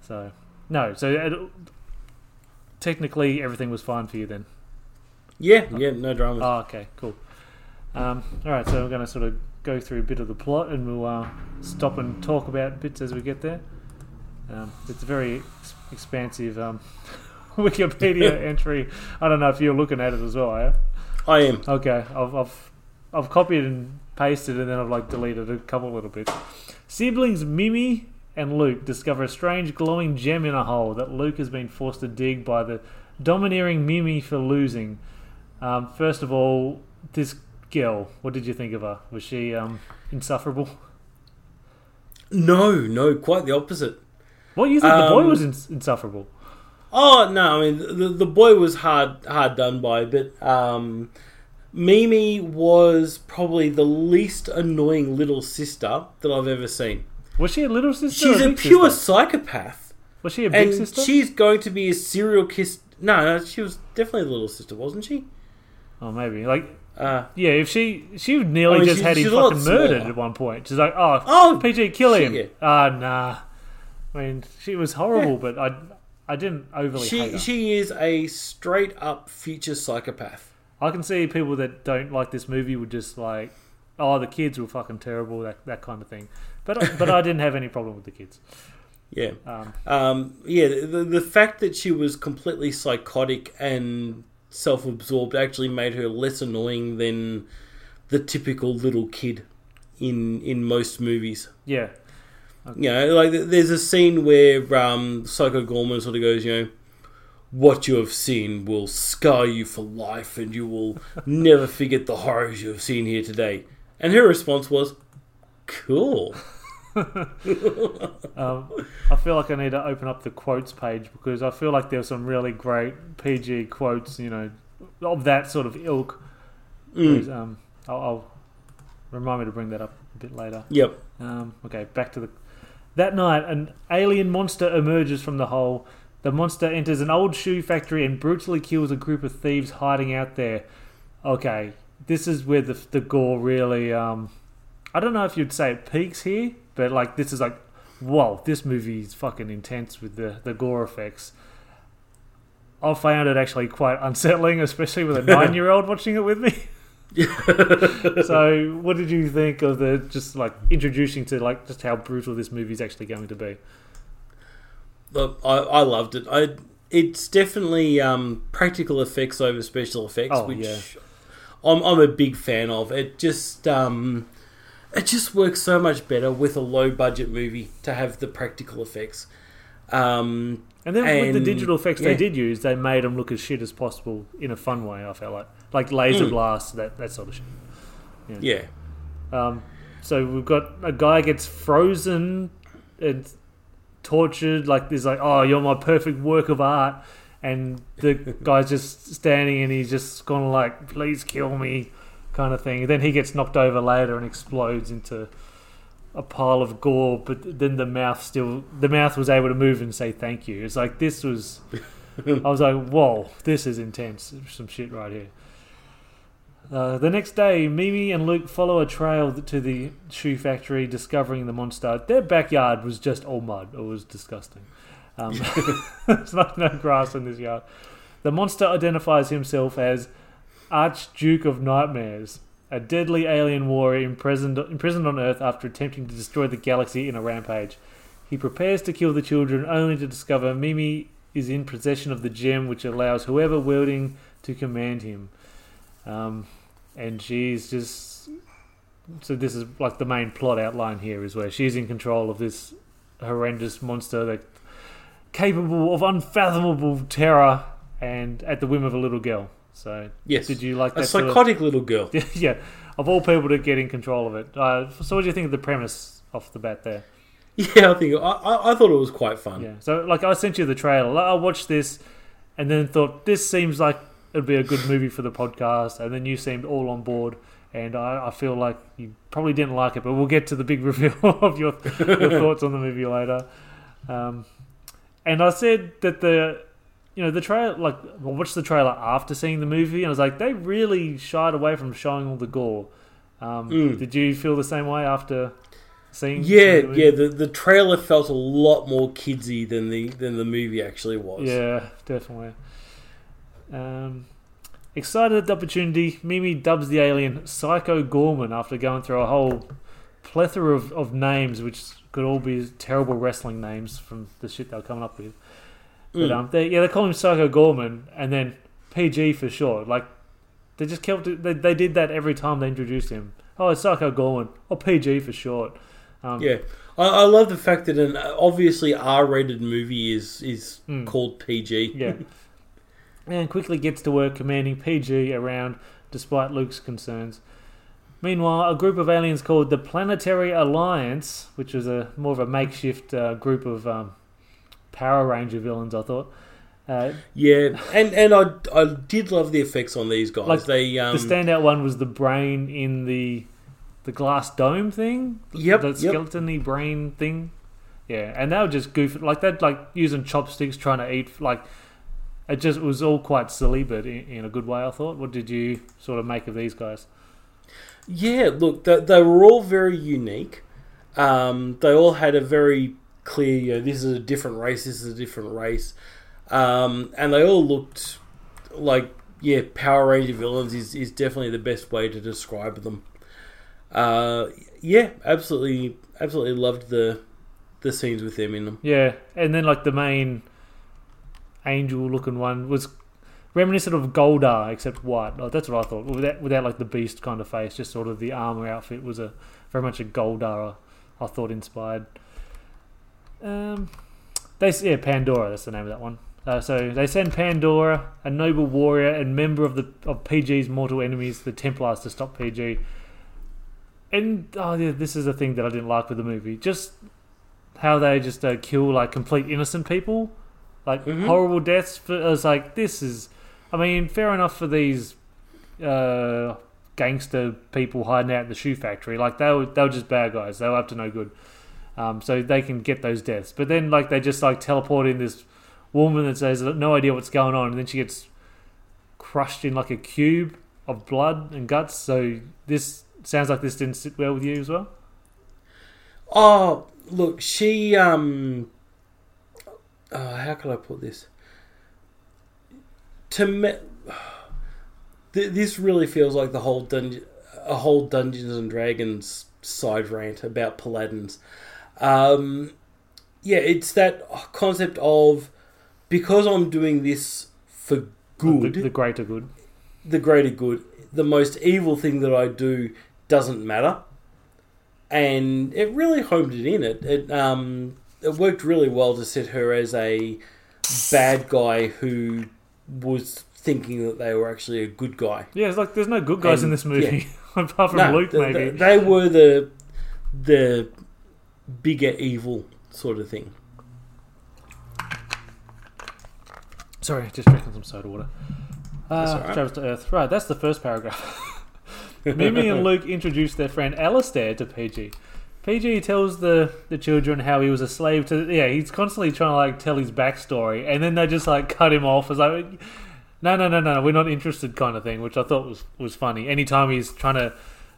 C: So no, so it, technically everything was fine for you then.
B: Yeah, yeah, no dramas.
C: Oh, okay, cool. Um, all right, so we're going to sort of go through a bit of the plot, and we'll uh, stop and talk about bits as we get there. Um, it's a very ex- expansive um, Wikipedia entry. I don't know if you're looking at it as well. Are you?
B: I am.
C: Okay, I've, I've I've copied and pasted, and then I've like deleted a couple little bits. Siblings Mimi and Luke discover a strange glowing gem in a hole that Luke has been forced to dig by the domineering Mimi for losing. Um, first of all, this girl. What did you think of her? Was she um, insufferable?
B: No, no, quite the opposite.
C: What you think the boy
B: Um,
C: was ins- insufferable?
B: Oh no, I mean the the boy was hard hard done by, but um, Mimi was probably the least annoying little sister that I've ever seen.
C: Was she a little sister?
B: She's a pure
C: sister?
B: psychopath,
C: Was she a big
B: and
C: sister?
B: she's going to be a serial kiss. No, no, she was definitely a little sister, wasn't she?
C: Oh, maybe like
B: Uh,
C: Yeah, if she she nearly
B: I mean,
C: just
B: she's-
C: had him
B: she's a lot
C: fucking murdered
B: smaller.
C: at one point. She's like, "Oh,
B: Oh,
C: PG, kill him." Ah, nah. I mean, she was horrible, but I I didn't overly
B: she
C: her.
B: she is a straight up future psychopath.
C: I can see people that don't like this movie would just like, "Oh, the kids were fucking terrible," that that kind of thing. But but I didn't have any problem with the kids.
B: Yeah.
C: Um,
B: Um, yeah, the, the fact that she was completely psychotic and self absorbed actually made her less annoying than the typical little kid in in most movies.
C: yeah,
B: You know, like there's a scene where um, Psycho Goreman sort of goes, you know, what you have seen will scar you for life and you will never forget the horrors you have seen here today. And her response was, cool.
C: Um, I feel like I need to open up the quotes page because I feel like there there's some really great PG quotes, you know, of that sort of ilk. Whereas, Um, I'll, I'll remind me to bring that up a bit later.
B: Yep.
C: Um, okay, back to the. That night, an alien monster emerges from the hole. The monster enters an old shoe factory and brutally kills a group of thieves hiding out there. Okay, this is where the the gore really. Um, I don't know if you'd say it peaks here, but like this is like, whoa, this movie is fucking intense with the the gore effects. I found it actually quite unsettling, especially with a nine-year-old watching it with me. so, what did you think of the just like introducing to like just how brutal this movie is actually going to be?
B: Look, I, I loved it. I it's definitely um, practical effects over special effects,
C: Oh,
B: which
C: yeah.
B: I'm I'm a big fan of. It just um, it just works so much better with a low budget movie to have the practical effects. Um,
C: And then with the digital effects
B: yeah.
C: they did use, they made them look as shit as possible in a fun way. I felt like like laser
B: Mm.
C: blasts, that that sort of shit.
B: yeah,
C: Um, so we've got a guy gets frozen and tortured. Like there's like, oh, you're my perfect work of art, and the guy's just standing and he's just of like, please kill me, kind of thing. then he gets knocked over later and explodes into a pile of gore. But then the mouth still, the mouth was able to move and say thank you. It's like this was. I was like, whoa, this is intense. Some shit right here. Uh, the next day, Mimi and Luke follow a trail to the shoe factory, discovering the monster. Their backyard was just all mud. It was disgusting. Um, there's not no grass in this yard. The monster identifies himself as Archduke of Nightmares, a deadly alien warrior imprisoned, imprisoned on Earth after attempting to destroy the galaxy in a rampage. He prepares to kill the children, only to discover Mimi is in possession of the gem, which allows whoever wielding to command him. Um, and she's just so this is like the main plot outline here is where she's in control of this horrendous monster that capable of unfathomable terror and at the whim of a little girl. So
B: yes.
C: did you like
B: a
C: that? sort of-
B: psychotic little girl?
C: yeah, of all people to get in control of it. Uh, so what do you think of the premise off the bat there?
B: Yeah, I think I, I, I thought it was quite fun.
C: Yeah. So like I sent you the trailer. I watched this and then thought this seems like it'd be a good movie for the podcast, and then you seemed all on board. And I, I feel like you probably didn't like it, but we'll get to the big reveal of your, your thoughts on the movie later. Um, and I said that the, you know, the trailer, like, I watched the trailer after seeing the movie, and I was like, they really shied away from showing all the gore. Um,
B: Mm.
C: Did you feel the same way after seeing?
B: Yeah,
C: the movie?
B: yeah. The, the trailer felt a lot more kidsy than the than the movie actually was.
C: Yeah, definitely. Um, excited at the opportunity, Mimi dubs the alien Psycho Goreman after going through a whole plethora of, of names, which could all be terrible wrestling names from the shit they were coming up with. But
B: Mm.
C: um, they, yeah, they call him Psycho Goreman, and then PG for short. Like they just kept it, they, they did that every time they introduced him. Oh, it's Psycho Goreman, or PG for short. Um,
B: Yeah, I, I love the fact that an obviously R-rated movie is is
C: Mm.
B: called PG.
C: Yeah. and quickly gets to work commanding PG around despite Luke's concerns. Meanwhile, a group of aliens called the Planetary Alliance, which was a more of a makeshift uh, group of um, Power Ranger villains, I thought. Uh,
B: Yeah, and and I I did love the effects on these guys.
C: Like,
B: they um,
C: the standout one was the brain in the the glass dome thing.
B: Yep,
C: the
B: yep.
C: skeleton-y brain thing. Yeah, and they were just goofing like they'd like using chopsticks trying to eat like. It just was all quite silly, but in, in a good way. I thought. What did you sort of make of these guys?
B: Yeah, look, they, they were all very unique. Um, they all had a very clear, you know, this is a different race, this is a different race. Um, and they all looked like, yeah, Power Ranger villains is, is definitely the best way to describe them. Uh, yeah, absolutely, absolutely loved the the scenes with them in them.
C: Yeah, and then like the main angel-looking one was reminiscent of Goldar, except white. Like, that's what I thought. Without, without like the beast kind of face, just sort of the armor outfit was a very much a Goldar. I, I thought inspired. Um, they yeah Pandora. That's the name of that one. Uh, so they send Pandora, a noble warrior and member of the of PG's mortal enemies, the Templars, to stop PG. And oh yeah, this is a thing that I didn't like with the movie. Just how they just uh, kill like complete innocent people, like
B: Mhm.
C: horrible deaths. For, I was like, this is, I mean, fair enough for these uh, gangster people hiding out in the shoe factory. Like they were, they were just bad guys. They were up to no good. Um, so they can get those deaths. But then like they just like teleport in this woman that says no idea what's going on, and then she gets crushed in like a cube of blood and guts. So this sounds like this didn't sit well with you as well.
B: Oh, look, she um uh, how can I put this? to me, this really feels like the whole dungeon, a whole Dungeons and Dragons side rant about paladins. Um, yeah, it's that concept of because I'm doing this for good,
C: the greater good.
B: the greater good, the most evil thing that I do doesn't matter. And it really homed it in. It it um it worked really well to set her as a bad guy who was thinking that they were actually a good guy.
C: Yeah, it's like there's no good guys in this movie apart from Luke,
B: th-
C: maybe.
B: th- they were the the bigger evil sort of thing.
C: Sorry, just drinking some soda water. Uh,
B: right.
C: Travels to Earth. Right, that's the first paragraph. Mimi and Luke introduce their friend Alistair to PG. PG tells the, the children how he was a slave to. Yeah, he's constantly trying to like tell his backstory, and then they just like cut him off as like, no, no, no, no, we're not interested, kind of thing, which I thought was was funny. Anytime he's trying to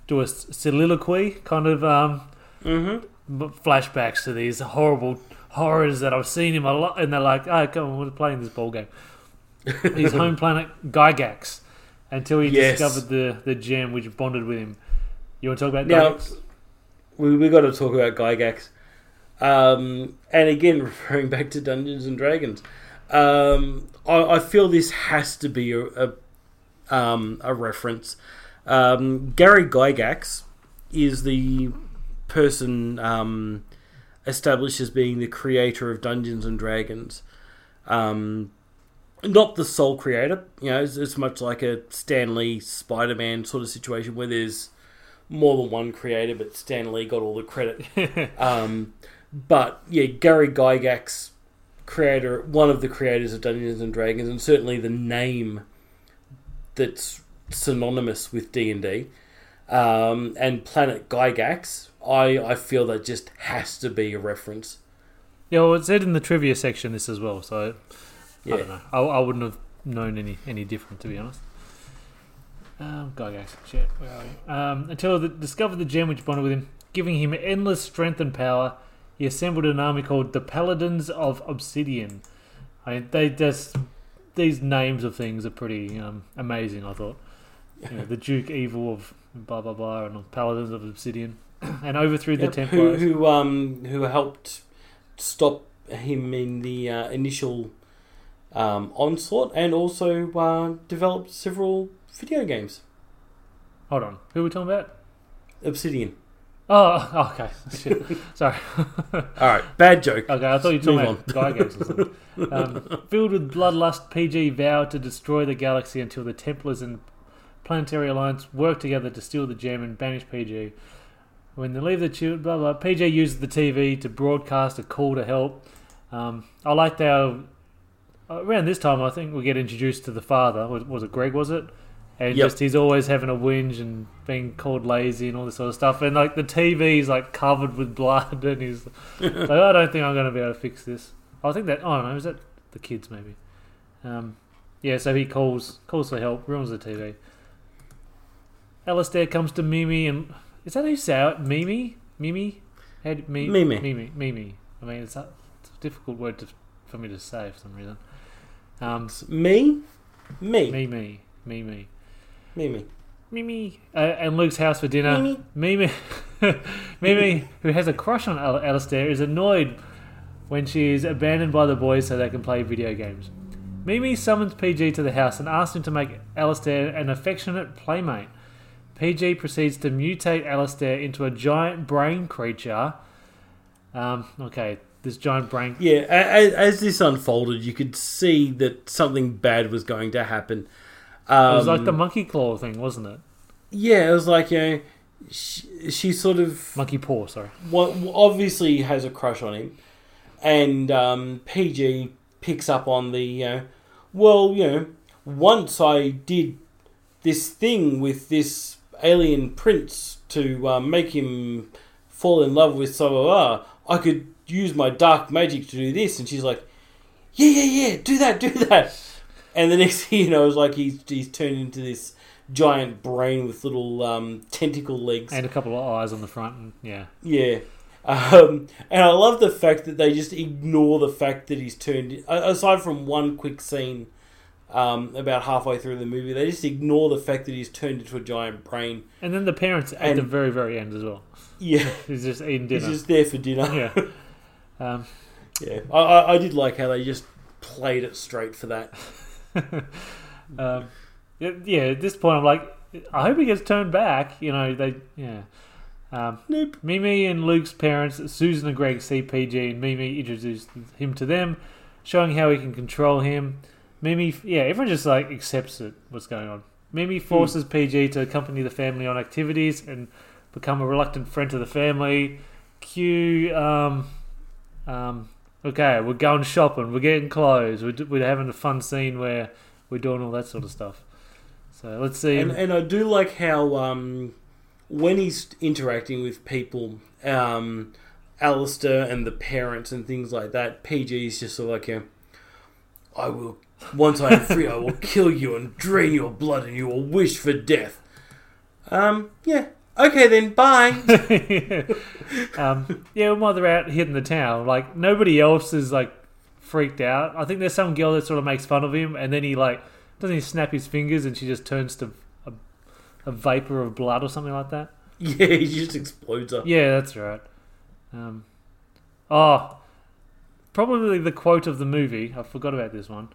C: do a soliloquy, kind of um,
B: Mm-hmm.
C: Flashbacks to these horrible horrors that I've seen in my life, and they're like, "Oh, come on, we're playing this ball game." His home planet Gygax, until he
B: Yes.
C: discovered the the gem which bonded with him. You want to talk about
B: Now,
C: Gygax?
B: we we got to talk about Gygax, um, and again referring back to Dungeons and Dragons. Um, I, I feel this has to be a a, um, a reference. Um, Gary Gygax is the person um, established as being the creator of Dungeons and Dragons. Um, not the sole creator, you know, it's, it's much like a Stan Lee Spider Man sort of situation where there's more than one creator, but Stan Lee got all the credit. um, but yeah, Gary Gygax, creator, one of the creators of Dungeons and Dragons, and certainly the name that's synonymous with D and D, um, and Planet Gygax. I I feel that just has to be a reference.
C: Yeah, well, it said in the trivia section this as well, so
B: Yeah.
C: I don't know. I, I wouldn't have known any any different, to be honest. Um, Gygax, shit, where are we? Um, until the, discovered the gem which bonded with him, giving him endless strength and power, he assembled an army called the Paladins of Obsidian. I mean, they just these names of things are pretty um, amazing. I thought, you know, the Duke Evil of blah blah blah, and the Paladins of Obsidian, and overthrew the
B: Yep, who
C: Templars.
B: who um who helped stop him in the uh, initial um, onslaught, and also uh, developed several video games.
C: Hold on, who are we talking about?
B: Obsidian.
C: Oh, okay. Shit. Sorry.
B: All right, bad joke.
C: Okay, I thought you were talking about Gygax or something. Um, filled with bloodlust, PG vowed to destroy the galaxy until the Templars and Planetary Alliance work together to steal the gem and banish PG. When they leave the children, blah blah. PG uses the TV to broadcast a call to help. Um, I liked how around this time I think we get introduced to the father. Was, was it Greg? Was it? And
B: Yep.
C: just he's always having a whinge and being called lazy and all this sort of stuff. And like the TV is like covered with blood, and he's like, I don't think I'm going to be able to fix this. I think that I don't know. Is that the kids maybe? Um, yeah. So he calls calls for help, ruins the TV. Alistair comes to Mimi and is that how you say it? Mimi, Mimi, how do, me,
B: Mimi.
C: Mimi, Mimi. I mean, it's a, it's a difficult word to, for me to say for some reason. Um,
B: Me, me,
C: Mimi, Mimi.
B: me.
C: Mimi uh, and Luke's house for dinner.
B: Mimi.
C: Mimi, Mimi, who has a crush on Al- Alistair, is annoyed when she is abandoned by the boys so they can play video games. Mimi summons PG to the house and asks him to make Alistair an affectionate playmate. PG proceeds to mutate Alistair into a giant brain creature. Um, okay, this giant brain.
B: Yeah, as, as this unfolded, you could see that something bad was going to happen. Um,
C: It was like the monkey claw thing, wasn't it?
B: yeah, it was like you know, she, she sort of
C: Monkey paw, sorry.
B: well, obviously has a crush on him, and um, PG picks up on the you know, well, you know, once I did this thing with this alien prince to um, make him fall in love with blah. I could use my dark magic to do this, and she's like, yeah, yeah, yeah, do that, do that. And the next thing you know, it's like he's he's turned into this giant brain with little um, tentacle legs.
C: And a couple of eyes on the front. And, yeah.
B: Yeah. Um, and I love the fact that they just ignore the fact that he's turned. Aside from one quick scene um, about halfway through the movie. They just ignore the fact that he's turned into a giant brain.
C: And then the parents at
B: And-
C: the very, very end as well.
B: Yeah,
C: He's just eating dinner.
B: he's just there for dinner.
C: yeah. Um,
B: yeah. I, I, I did like how they just played it straight for that.
C: um, yeah, at this point, I'm like, I hope he gets turned back. You know, they, yeah. Um,
B: Nope.
C: Mimi and Luke's parents, Susan and Greg, see PG, and Mimi introduced him to them, showing how he can control him. Mimi, yeah, everyone just like accepts it. What's going on? Mimi forces PG to accompany the family on activities and become a reluctant friend to the family. Q, um, um, okay, we're going shopping, we're getting clothes, we're, we're having a fun scene where we're doing all that sort of stuff. So let's see.
B: And, and I do like how um, when he's interacting with people, um, Alistair and the parents and things like that, PG is just sort of like, a, I will, once I am free, I will kill you and drain your blood and you will wish for death. Um, yeah. Okay then, bye.
C: um, yeah, while they're out hitting the town, like nobody else is like freaked out. I think there's some girl that sort of makes fun of him, and then he like doesn't he snap his fingers, and she just turns to a, a vapor of blood or something like that.
B: yeah, he just explodes up.
C: Yeah, that's right. Um, oh, probably the quote of the movie. I forgot about this one.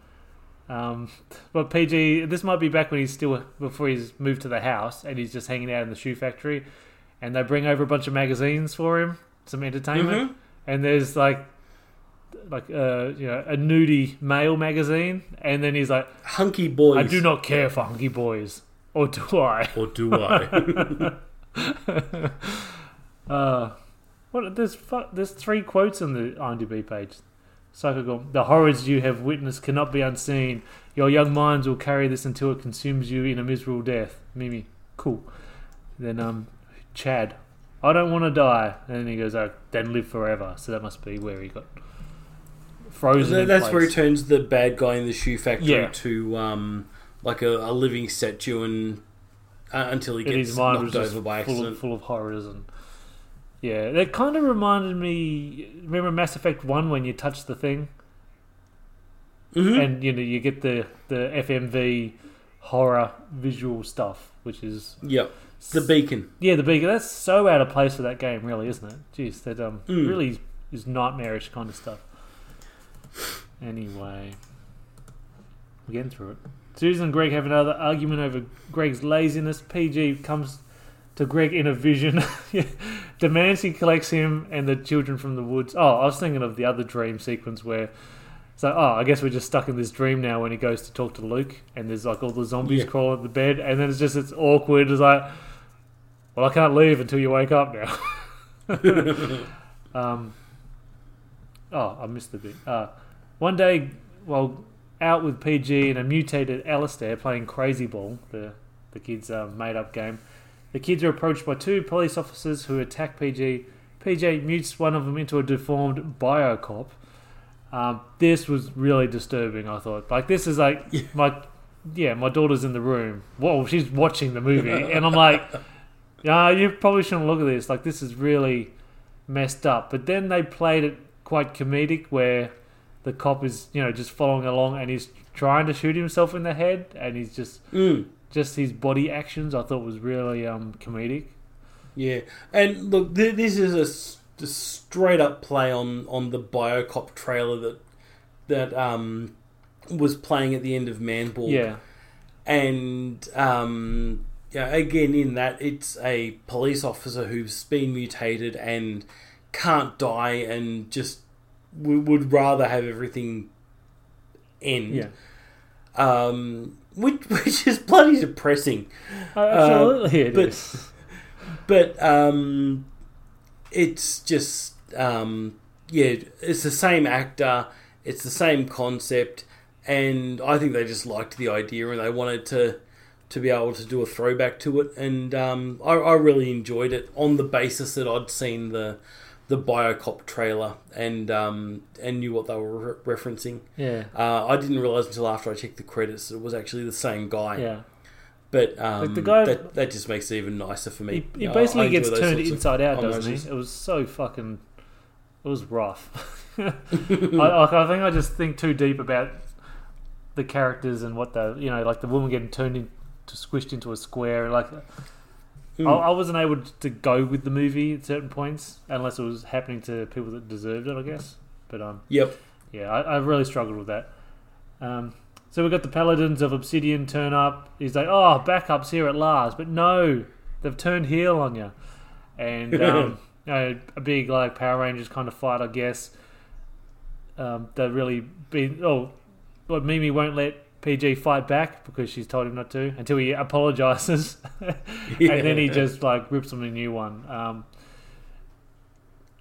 C: Um, but PG, this might be back when he's still before he's moved to the house and he's just hanging out in the shoe factory, and they bring over a bunch of magazines for him, some entertainment, and there's like, like uh, you know, a nudie male magazine, and then he's like,
B: Hunky boys.
C: "I do not care for hunky boys, or do I?"
B: Or do I?
C: Uh, what? There's there's three quotes on the IMDb page. Psycho The horrors you have witnessed cannot be unseen. Your young minds will carry this until it consumes you in a miserable death. Mimi, cool. Then um, Chad, I don't want to die. And then he goes, oh, then live forever. So that must be where he got frozen. In
B: that's where he turns the bad guy in the shoe factory
C: Yeah.
B: to um, like a, a living statue and uh, until he gets
C: his mind was
B: knocked over by
C: full
B: accident.
C: of, full of horrors and yeah, that kind of reminded me. Remember Mass Effect One when you touch the thing,
B: Mhm.
C: and you know you get the the FMV horror visual stuff, which is
B: yeah the beacon.
C: yeah the beacon. That's so out of place for that game, really, isn't it? Jeez, that um
B: Mm.
C: really is nightmarish kind of stuff. Anyway, we're getting through it. Susan and Greg have another argument over Greg's laziness. PG comes to Greg in a vision, demands he collects him and the children from the woods. Oh, I was thinking of the other dream sequence where. So, oh, I guess we're just stuck in this dream now when he goes to talk to Luke, and there's like all the zombies
B: Yeah.
C: crawling at the bed, and then it's just it's awkward. It's like, well, I can't leave until you wake up now. um, oh, I missed the bit. Uh, one day, while out with PG and a mutated Alistair playing Crazy Ball, the the kids' uh, made up game, the kids are approached by two police officers who attack PG. PJ mutes one of them into a deformed biocop. Um, this was really disturbing. I thought, like, this is like my yeah, my daughter's in the room. Whoa, she's watching the movie, and I'm like, yeah, you probably shouldn't look at this. Like, this is really messed up. But then they played it quite comedic, where the cop is, you know, just following along, and he's trying to shoot himself in the head, and he's just
B: Mm.
C: Just his body actions. I thought was really um comedic.
B: Yeah, and look, th- this is a, s- a straight up play on on the Biocop trailer that that um was playing at the end of Manborg.
C: Yeah,
B: and um, yeah, again in that it's a police officer who's been mutated and can't die and just w- would rather have everything end.
C: yeah,
B: Um, which which is bloody depressing.
C: Uh, absolutely it
B: but-
C: is.
B: but um, it's just um, yeah, it's the same actor, it's the same concept, and I think they just liked the idea and they wanted to to be able to do a throwback to it, and um, I, I really enjoyed it on the basis that I'd seen the the Biocop trailer and um, and knew what they were re- referencing.
C: Yeah,
B: Uh, I didn't realize until after I checked the credits that it was actually the same guy.
C: yeah.
B: But um,
C: Like the guy-
B: that, that just makes it even nicer for me.
C: He, he basically
B: enjoy
C: gets turned inside out, doesn't he? It was so fucking. It was rough. I, I, I think I just think too deep about the characters and what the you know like the woman getting turned into squished into a square like. I, I wasn't able to go with the movie at certain points unless it was happening to people that deserved it, I guess. But um,
B: Yep.
C: yeah, I, I really struggled with that. Um, so we got the Paladins of Obsidian turn up. He's like, "Oh, backup's here at last," but no, they've turned heel on you, and um, you know, a big like Power Rangers kind of fight, I guess. Um, they really been oh, but Mimi won't let PG fight back because she's told him not to until he apologizes, and then he just like rips him a new one. Um,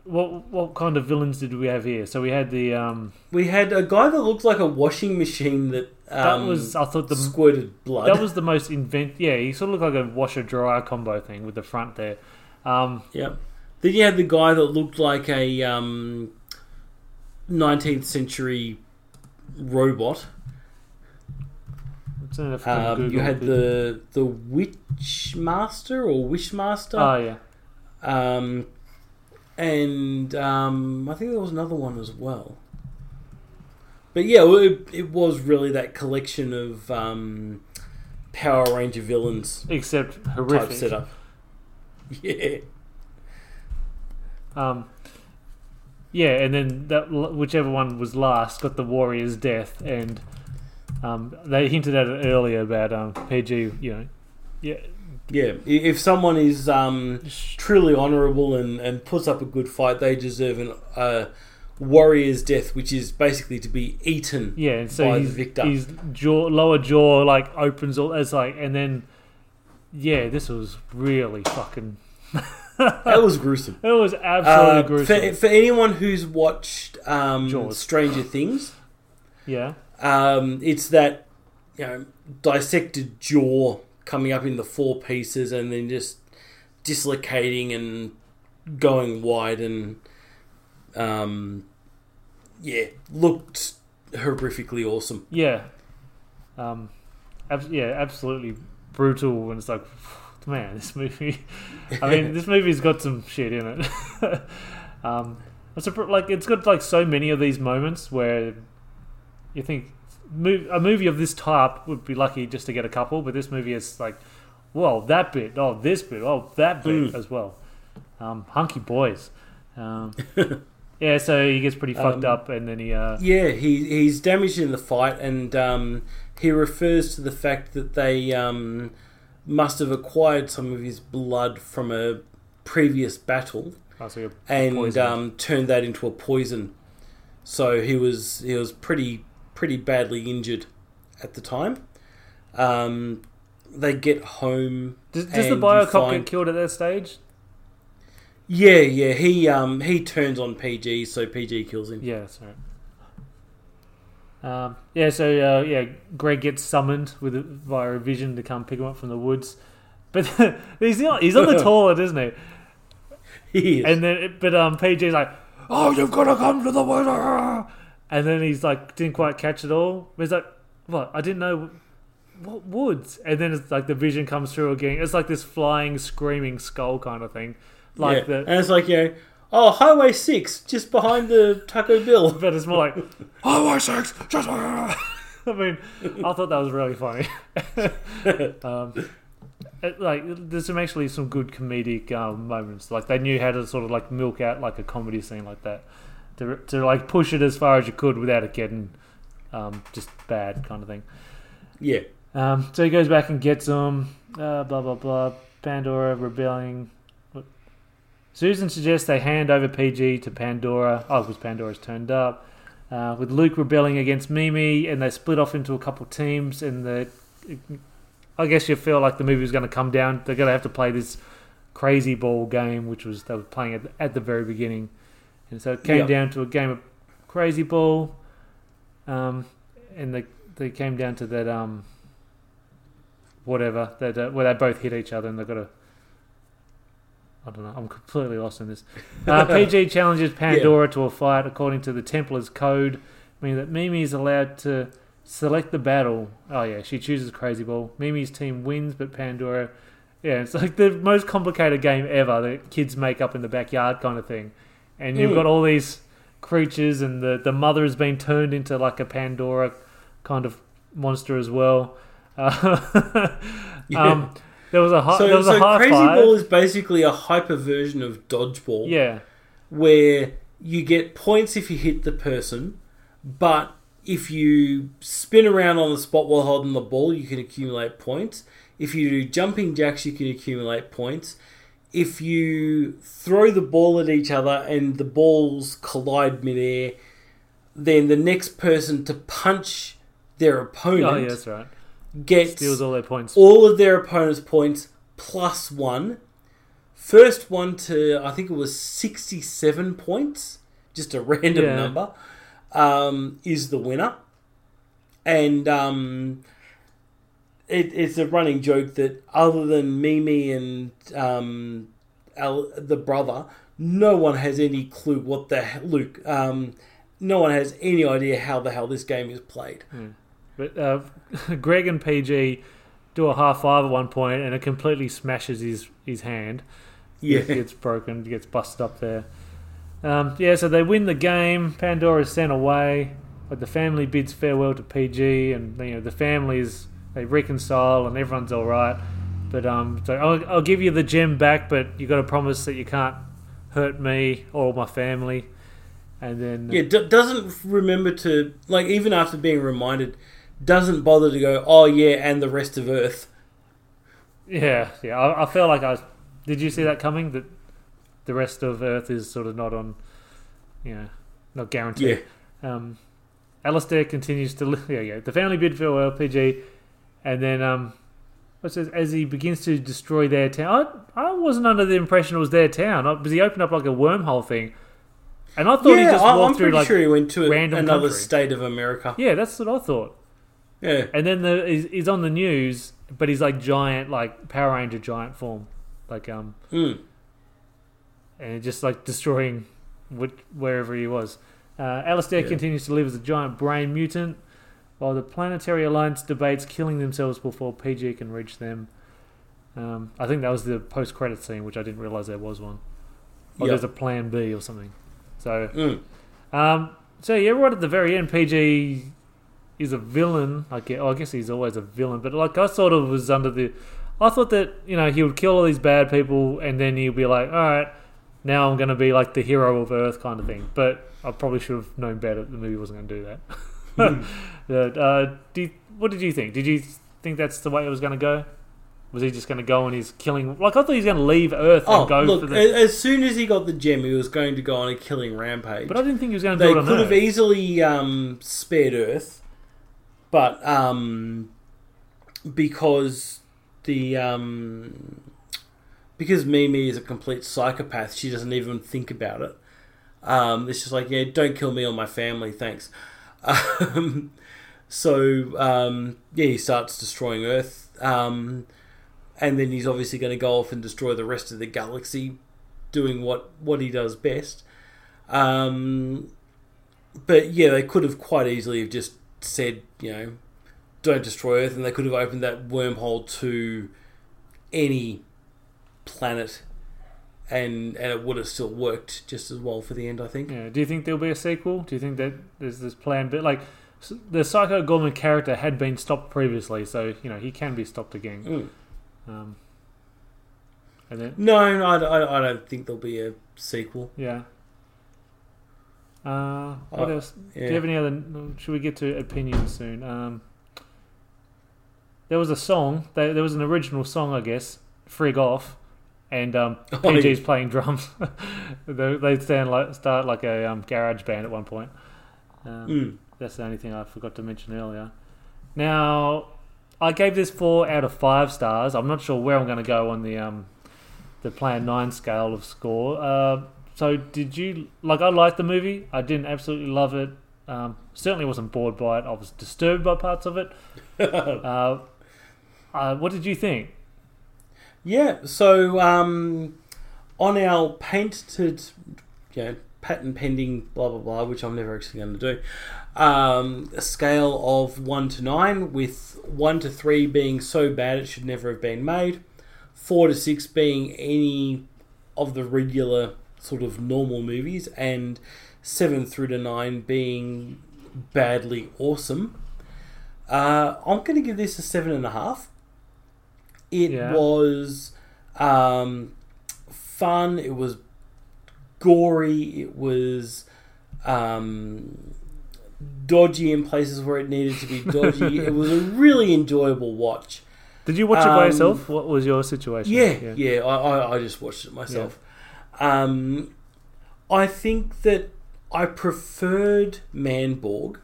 C: what what kind of villains did we have here? So we had the um,
B: We had a guy that looked like a washing machine that
C: that
B: um,
C: was I thought the
B: squirted blood.
C: that was the most invent. Yeah, he sort of looked like a washer dryer combo thing with the front there. Um,
B: Yep. Then you had the guy that looked like a um, 19th century robot.
C: it's in a fucking
B: Um, you had the the Witch Master or Wish Master,
C: oh yeah,
B: um, and um, I think there was another one as well. But yeah, it, it was really that collection of um, Power Ranger villains
C: except
B: type
C: horrific.
B: setup. Yeah.
C: Um, yeah, and then that whichever one was last got the warrior's death, and um, they hinted at it earlier about um, PG. You know, yeah,
B: Yeah, if someone is um, truly honourable and, and puts up a good fight, they deserve an uh, warrior's death, which is basically to be eaten.
C: yeah. And so
B: by the
C: his,
B: victor.
C: his jaw, lower jaw, like opens all as like, and then yeah, this was really fucking.
B: That was gruesome.
C: It was absolutely
B: Uh,
C: gruesome.
B: for, for anyone who's watched um, Stranger Things,
C: yeah,
B: um, it's that you know dissected jaw coming up in the four pieces and then just dislocating and going wide and um, yeah, looked horrifically awesome.
C: yeah, um, ab- yeah, absolutely brutal. And it's like, man, this movie. I mean, this movie's got some shit in it. um, like it's got like so many of these moments where you think a movie of this type would be lucky just to get a couple, but this movie is like, well, that bit, oh, this bit, oh, that bit as well. Um, hunky boys. Um, yeah, so he gets pretty fucked
B: Um,
C: up, and then he. Uh,
B: Yeah, he he's damaged in the fight, and um, he refers to the fact that they um, must have acquired some of his blood from a previous battle
C: oh, so
B: and um, turned that into a poison. So he was he was pretty pretty badly injured at the time. Um, they get home.
C: Does, does the biocop
B: find-
C: get killed at that stage?
B: Yeah, yeah. He um he turns on PG, so PG kills him.
C: Yeah, that's right. Um, yeah, so uh, yeah, Greg gets summoned with a, via a vision to come pick him up from the woods, but he's not, he's on the toilet, isn't he?
B: He is.
C: And then, but um, PG's like, "Oh, you've got to come to the woods," and then he's like, didn't quite catch it all. He's like, "What? I didn't know." What woods? And then it's like the vision comes through again. It's like this flying, screaming skull kind of thing. Like
B: yeah.
C: the
B: and it's like you know, oh, Highway Six, just behind the Taco Bill.
C: but it's more like Highway Six. Just I mean, I thought that was really funny. um, it- like, there's some actually some good comedic um, moments. Like they knew how to sort of like milk out like a comedy scene like that to to like push it as far as you could without it getting um, just bad kind of thing.
B: Yeah.
C: Um, so he goes back and gets them. Uh, blah blah blah. Pandora rebelling. What- Susan suggests they hand over PG to Pandora. Oh, because Pandora's turned up. Uh, with Luke rebelling against Mimi, and they split off into a couple teams. And the, I guess you feel like the movie was going to come down. They're going to have to play this crazy ball game, which was they were playing at, at the very beginning. And so it came
B: Yep.
C: down to a game of crazy ball. Um, and they they came down to that um whatever that uh, where they both hit each other and they've got a. I don't know I'm completely lost in this uh, PG challenges Pandora to a fight according to the Templar's code meaning that Mimi is allowed to select the battle oh yeah she chooses Crazy Ball Mimi's team wins but Pandora yeah it's like the most complicated game ever that kids make up in the backyard kind of thing and you've
B: Mm.
C: got all these creatures and the, the mother has been turned into like a Pandora kind of monster as well. Uh, um, there was a hi- there
B: So,
C: was
B: so
C: a high
B: Crazy
C: five.
B: Ball is basically a hyper version of dodgeball.
C: yeah,
B: where you get points if you hit the person, but if you spin around on the spot while holding the ball, you can accumulate points. If you do jumping jacks, you can accumulate points. If you throw the ball at each other and the balls collide midair, then the next person to punch their opponent
C: oh yeah, that's right.
B: gets
C: Steals all their points.
B: all of their opponent's points plus one. First one to I think it was sixty-seven points, just a random
C: Yeah.
B: number, um, is the winner. And um, it, it's a running joke that other than Mimi and um, Al, the brother, no one has any clue what the he- Luke. Um, no one has any idea how the hell this game is played.
C: But uh, Greg and PG do a half five at one point, and it completely smashes his his hand.
B: Yeah.
C: It gets broken, gets busted up there. Um, yeah, so they win the game. Pandora's sent away, but the family bids farewell to PG, and you know the families they reconcile, and everyone's all right. But um, so I'll, I'll give you the gem back, but you got to promise that you can't hurt me or my family. And then
B: Yeah, d- doesn't remember to like even after being reminded, doesn't bother to go. Oh yeah, and the rest of Earth.
C: Yeah, yeah. I, I felt like I was. Did you see that coming? That the rest of Earth is sort of not on, you know, not guaranteed. Um, Alistair continues to. Yeah, yeah. The family bid farewell, PG, and then um, what says as he begins to destroy their town. I, I wasn't under the impression it was their town I- because he opened up like a wormhole thing, and I thought he just walked
B: I'm
C: through
B: pretty
C: like.
B: sure he went to
C: random
B: another
C: country.
B: state of America.
C: Yeah, that's what I thought.
B: Yeah,
C: And then the he's, he's on the news, but he's like giant, like Power Ranger giant form, like um,
B: Mm.
C: and just like destroying which, wherever he was. Uh, Alistair
B: Yeah.
C: continues to live as a giant brain mutant, while the Planetary Alliance debates killing themselves before PG can reach them. Um, I think that was the post-credit scene, which I didn't realize there was one. Or
B: Yep.
C: there's a Plan B or something. So,
B: Mm.
C: um, so yeah, right at the very end, PG is a villain. I guess, I guess he's always a villain, but like I sort of was under the. I thought that you know he would kill all these bad people, and then he'd be like, "All right, now I'm going to be like the hero of Earth," kind of thing. But I probably should have known better. The movie wasn't going to do that. Uh, you, what did you think? Did you think that's the way it was going to go? Was he just going to go and he's killing? Like I thought he was going to leave Earth
B: Oh,
C: and go
B: look!
C: for the.
B: As soon as he got the gem, he was going to go on a killing rampage.
C: But I didn't think he was going to
B: they
C: do it on
B: could have easily um, spared Earth, but um, because the um, because Mimi is a complete psychopath, she doesn't even think about it. Um, it's just like, yeah, don't kill me or my family, thanks. So um, yeah, he starts destroying Earth, um, and then he's obviously going to go off and destroy the rest of the galaxy, doing what what he does best. Um, but yeah, they could have quite easily have just said, you know, don't destroy Earth, and they could have opened that wormhole to any planet, and and it would have still worked just as well for the end. I think.
C: Yeah. Do you think there'll be a sequel? Do you think that there's this plan? But like, the Psycho Goreman character had been stopped previously, so you know he can be stopped again.
B: Mm.
C: Um, and then
B: No, I, I, I don't think there'll be a sequel.
C: yeah. Uh, what
B: Uh,
C: else? Do you have any other? Should we get to opinions soon? Um, there was a song. There, there was an original song, I guess. Frig off, and um,
B: Oh,
C: PG's playing drums. they they stand like start like a um, garage band at one point. Um,
B: Mm.
C: That's the only thing I forgot to mention earlier. Now, I gave this four out of five stars. I'm not sure where I'm going to go on the um, the Plan Nine scale of score. Uh, so, did you like? I liked the movie. I didn't absolutely love it. Um, certainly wasn't bored by it. I was disturbed by parts of it. uh, uh, what did you think?
B: Yeah, so um, on our painted, you know, patent pending, blah blah blah, which I'm never actually going to do, um, a scale of one to nine, with one to three being so bad it should never have been made, four to six being any of the regular sort of normal movies, and seven through to nine being badly awesome. Uh, I'm going to give this a seven and a half. It
C: Yeah.
B: was um, fun. It was gory. It was um, dodgy in places where it needed to be dodgy. it was a really enjoyable watch.
C: Did you watch it by
B: Um,
C: yourself? What was your situation?
B: Yeah, yeah. I, I, I just watched it myself. Um, I think that I preferred Manborg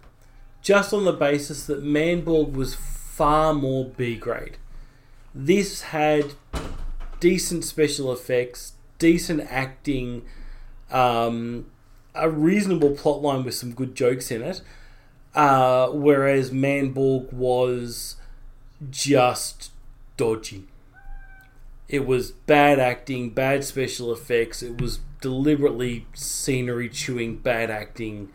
B: just on the basis that Manborg was far more B grade. This had decent special effects, decent acting, um, a reasonable plotline with some good jokes in it. Uh, whereas Manborg was just dodgy. It was bad acting, bad special effects. It was deliberately scenery chewing, bad acting,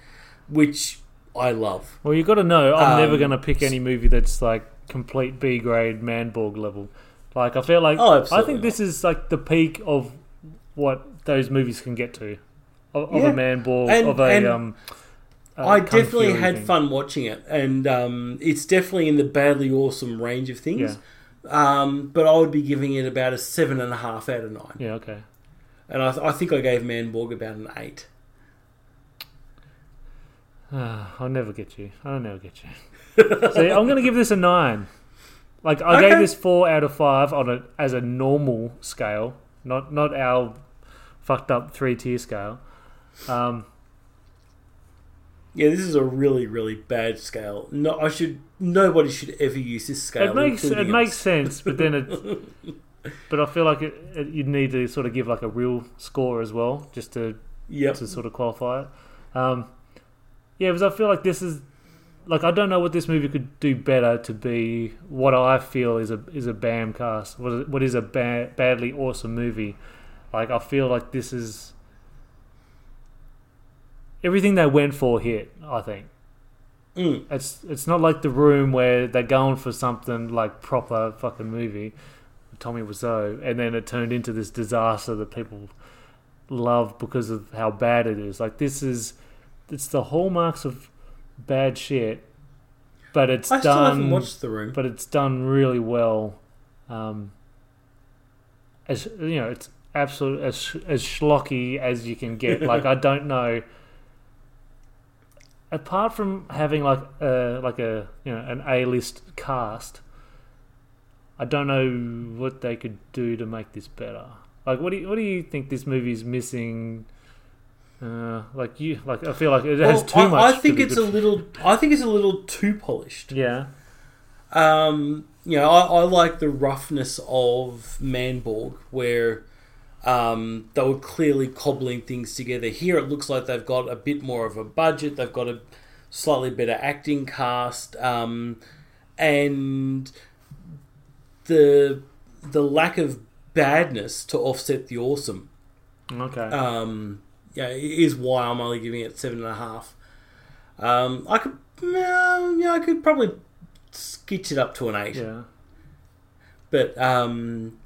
B: which I love.
C: Well, you've got to know, I'm
B: Um,
C: never going to pick any movie that's like complete B grade Manborg level. Like, I feel like
B: Oh,
C: I think this is like the peak of what those movies can get to of, of
B: Yeah.
C: a Manborg
B: And-
C: of a um.
B: I
C: Kung
B: definitely had
C: thing.
B: fun watching it, and um, it's definitely in the badly awesome range of things. Um, but I would be giving it about a seven and a half out of nine,
C: Yeah, okay.
B: and I, I think I gave Manborg about an eight.
C: I'll never get you. I'll never get you. See, I'm going to give this a nine. Like I
B: Okay.
C: gave this four out of five on a as a normal scale, not not our fucked up three tier scale. Um,
B: Yeah, this is a really, really bad scale. No, I should. Nobody should ever use this scale.
C: it makes it
B: including
C: makes sense, but then it. But I feel like it, it, you'd need to sort of give like a real score as well, just to
B: Yep.
C: to sort of qualify it. Um, yeah, because I feel like this is like I don't know what this movie could do better to be what I feel is a is a BAM cast. What is, what is a ba- badly awesome movie? Like I feel like this is everything they went for hit. I think
B: Mm.
C: it's it's not like the room where they're going for something like proper fucking movie. Tommy Wiseau, and then it turned into this disaster that people love because of how bad it is. Like this is, it's the hallmarks of bad shit, but it's
B: I
C: done.
B: watched the room.
C: But it's done really well. Um, as you know, it's absolute as as schlocky as you can get. like I don't know. Apart from having like a like a you know an A list cast, I don't know what they could do to make this better. Like, what do you, what do you think this movie's missing? Uh, like you, like I feel like it has
B: Well,
C: too
B: I,
C: much.
B: I think it's a little. I think it's a little too polished.
C: yeah.
B: Um, you know, I, I like the roughness of Manborg, where um, they were clearly cobbling things together. Here, it looks like they've got a bit more of a budget. They've got a slightly better acting cast, um, and the the lack of badness to offset the awesome.
C: Okay.
B: Um, yeah, is why I'm only giving it seven and a half. Um, I could, uh, yeah, I could probably sketch it up to an eight.
C: yeah.
B: But um,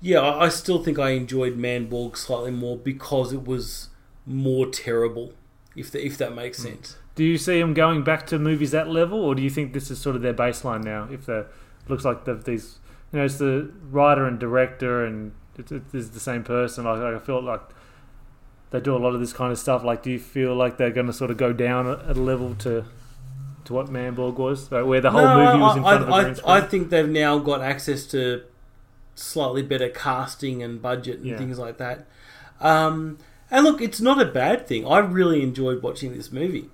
B: yeah, I, I still think I enjoyed Manborg slightly more because it was more terrible. If the, if that makes
C: Hmm.
B: sense.
C: Do you see them going back to movies that level, or do you think this is sort of their baseline now? If the looks like the, these, you know, it's the writer and director, and it's, it's the same person. Like, like I feel like they do a lot of this kind of stuff. Like, do you feel like they're going to sort of go down a, a level to to what Manborg was, like, where the whole
B: No,
C: movie was in
B: I,
C: front of a
B: I,
C: green
B: I,
C: screen?
B: I think they've now got access to slightly better casting and budget and
C: Yeah.
B: things like that. Um, and look, it's not a bad thing. I really enjoyed watching this movie.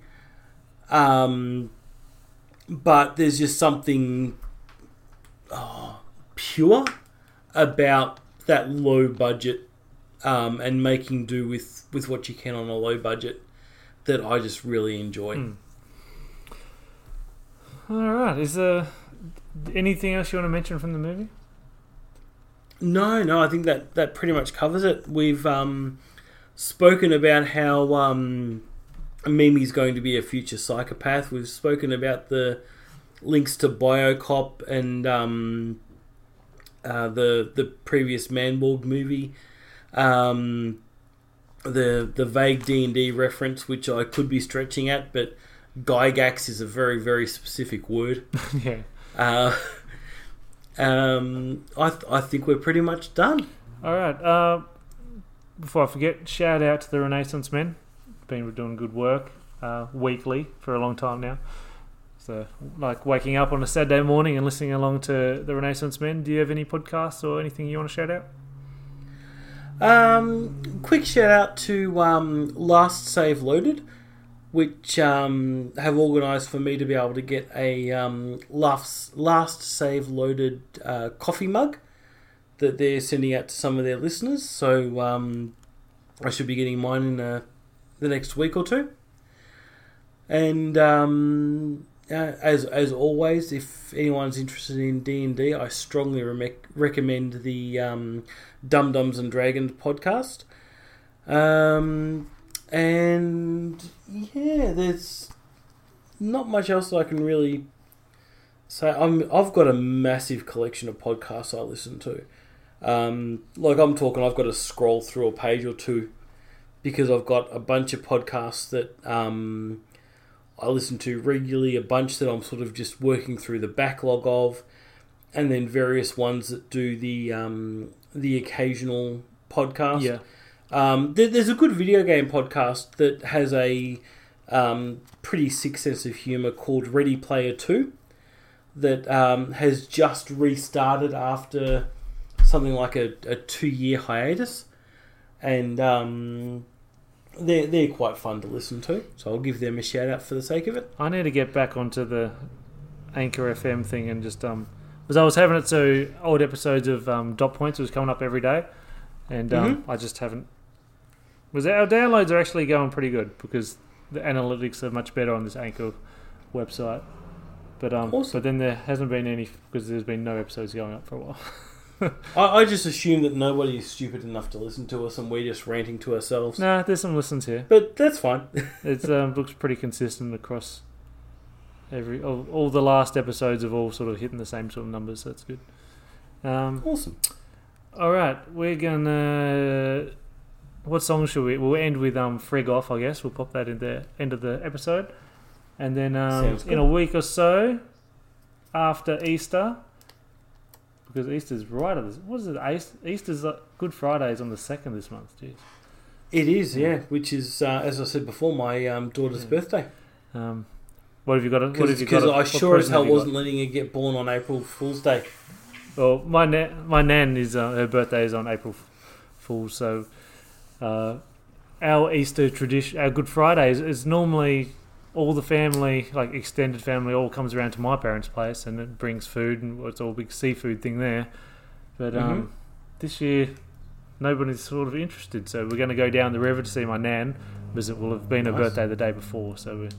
B: Um, but there's just something oh, pure about that low budget um, and making do with, with what you can on a low budget that I just really enjoy.
C: Hmm. All right. Is there anything else you want to mention from the movie?
B: No, no, I think that that pretty much covers it. We've um, spoken about how um, Mimi's going to be a future psychopath. We've spoken about the links to Biocop and um, uh, the the previous Manborg movie. Um, the the vague D and D reference, which I could be stretching at, but Gygax is a very very specific word.
C: yeah.
B: Uh, um, I th- I think we're pretty much done.
C: All right. Uh, before I forget, shout out to the Renaissance Men. Been doing good work uh, weekly for a long time now. So, like waking up on a Saturday morning and listening along to the Renaissance Men. Do you have any podcasts or anything you want to shout out?
B: Um, quick shout out to um, Last Save Loaded, which um, have organised for me to be able to get a um, last, last Save Loaded uh, coffee mug that they're sending out to some of their listeners. So um, I should be getting mine in uh, the next week or two. And um, uh, as as always, if anyone's interested in D and I strongly re- recommend the um, Dum Dums and Dragons podcast. Um, and yeah, there's not much else I can really say. I'm I've got a massive collection of podcasts I listen to. Um, like I'm talking, I've got to scroll through a page or two because I've got a bunch of podcasts that um, I listen to regularly, a bunch that I'm sort of just working through the backlog of, and then various ones that do the um, the occasional podcast.
C: Yeah.
B: Um, there, there's a good video game podcast that has a um, pretty sick sense of humor called Ready Player Two, that um, has just restarted after something like a, a two year hiatus, and um, they're they're quite fun to listen to. So I'll give them a shout out for the sake of it.
C: I need to get back onto the Anchor FM thing and just um, because I was having it so old episodes of um, Dot Points was coming up every day, and um, I just haven't. Was our downloads are actually going pretty good because the analytics are much better on this Anchor website. But um,
B: Awesome.
C: but then there hasn't been any because there's been no episodes going up for a while.
B: I, I just assume that nobody is stupid enough to listen to us, and we're just ranting to ourselves.
C: nah, there's some listens here.
B: But that's fine.
C: It um, looks pretty consistent across every all, all the last episodes have all sort of hitting the same sort of numbers. So that's good. Um,
B: awesome.
C: all right, we're gonna. What song should we? We'll end with um "Frig Off." I guess we'll pop that in the end of the episode, and then um, in a week or so after Easter, because Easter's right at this. What is it? Easter's uh, Good Friday is on the second this month. Jeez.
B: It is, yeah. Which is, uh, as I said before, my um, daughter's
C: Yeah.
B: birthday.
C: Um, what have you got? What have you
B: Because? I sure as hell
C: you got?
B: wasn't letting her get born on April Fool's Day.
C: Well, my na- my nan is uh, her birthday is on April F- Fool, so uh, our Easter tradition, our Good Friday is, is normally all the family, like extended family, all comes around to my parents' place and it brings food and it's all a big seafood thing there. But um, this year, nobody's sort of interested, so we're going to go down the river to see my nan because it will have been her birthday the day before, so we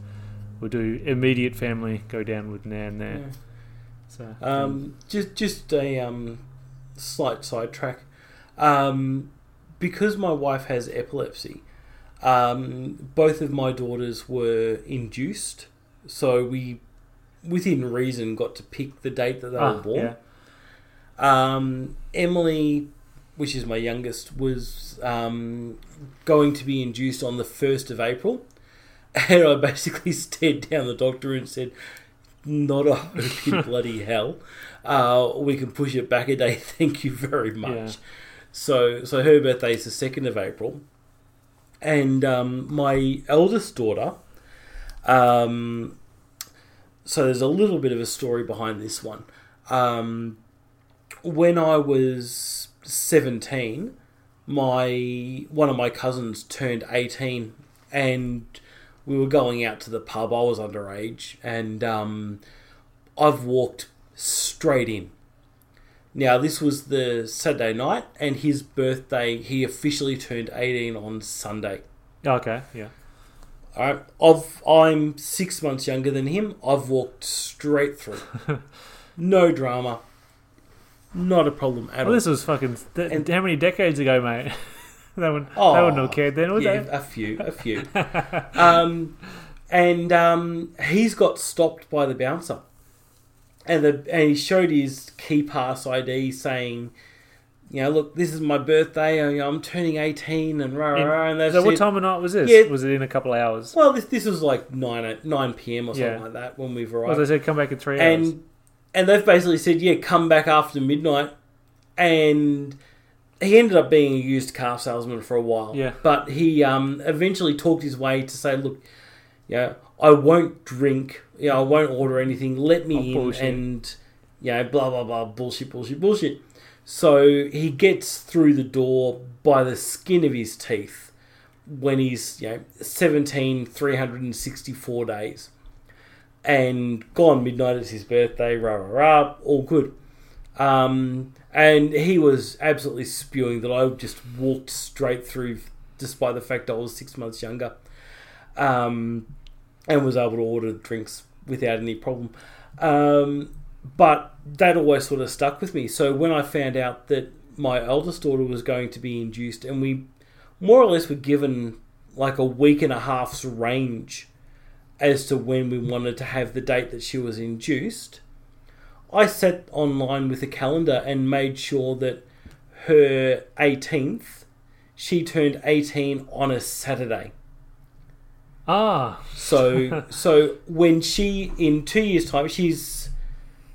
C: we'll do immediate family go down with nan there.
B: Yeah.
C: So
B: Um, just just a um, slight sidetrack. Um, because my wife has epilepsy, um, both of my daughters were induced, so we, within reason, got to pick the date that they
C: Ah,
B: were born.
C: yeah.
B: Um, Emily, which is my youngest, was um, going to be induced on the 1st of April. And I basically stared down the doctor and said, Not a hope in bloody hell. Uh, we can push it back a day. Thank you very much.
C: Yeah.
B: So, so her birthday is the 2nd of April. And um, my eldest daughter, um, so there's a little bit of a story behind this one. Um, when I was 17, my one of my cousins turned 18 and we were going out to the pub. I was underage and um, I've walked straight in. Now, this was the Saturday night and his birthday, he officially turned 18 on Sunday.
C: Okay, yeah.
B: All right, I've, I'm six months younger than him. I've walked straight through. no drama. Not a problem at
C: Well,
B: all.
C: this was fucking. Th-
B: And-
C: how many decades ago, mate? they wouldn't. they
B: Oh,
C: wouldn't have cared then, would
B: yeah,
C: they?
B: a few, a few. um, and um, he's got stopped by the bouncer, and the and he showed his Keypass ID saying you know, look, this is my birthday. I- I'm turning 18, and rah, rah, rah, and
C: so what time of night was this?
B: Yeah.
C: Was it in a couple of hours?
B: Well, this this was like 9, 9 p.m. or something
C: Yeah.
B: like that when we've
C: Well,
B: arrived.
C: they said come back in three hours.
B: and and they've basically said, yeah, come back after midnight. And he ended up being a used car salesman for a while.
C: Yeah.
B: But he um, eventually talked his way to say, look, yeah, I won't drink. Yeah, I won't order anything. Let me
C: Oh,
B: in
C: bullshit.
B: and yeah, blah blah blah, bullshit, bullshit, bullshit. So he gets through the door by the skin of his teeth when he's you know 17 364 days and gone midnight is his birthday rah rah rah all good um, and he was absolutely spewing that I just walked straight through despite the fact I was six months younger um, and was able to order drinks without any problem um, but that always sort of stuck with me so when I found out that my eldest daughter was going to be induced and we more or less were given like a week and a half's range as to when we wanted to have the date that she was induced. I sat online with a calendar and made sure that her 18th, she turned 18 on a Saturday.
C: Ah,
B: So so when she in 2 years time she's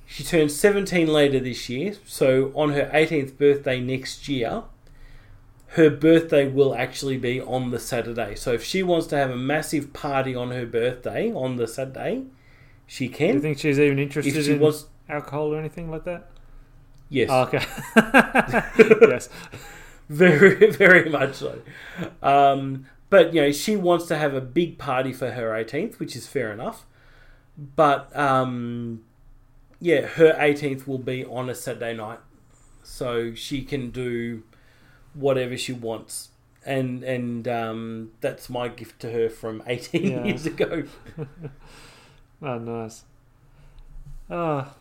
B: she turns 17 later this year. So on her 18th birthday next year, her birthday will actually be on the Saturday. So if she wants to have a massive party on her birthday on the Saturday, she can.
C: do you think she's even interested
B: she
C: in
B: wants,
C: alcohol or anything like that?
B: yes,
C: Oh, okay. yes.
B: very very much so. Um, but you know, she wants to have a big party for her 18th, which is fair enough. But um, yeah, her 18th will be on a Saturday night, so she can do whatever she wants. And and um, that's my gift to her from 18
C: Yeah.
B: years ago.
C: Oh, nice. Ah,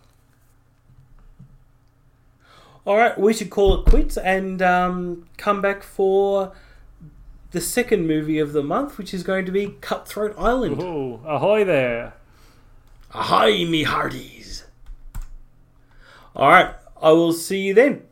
B: All right, we should call it quits and um, come back for the second movie of the month, which is going to be Cutthroat Island.
C: ooh, ahoy there.
B: Ahoy, me hearties! All right, I will see you then.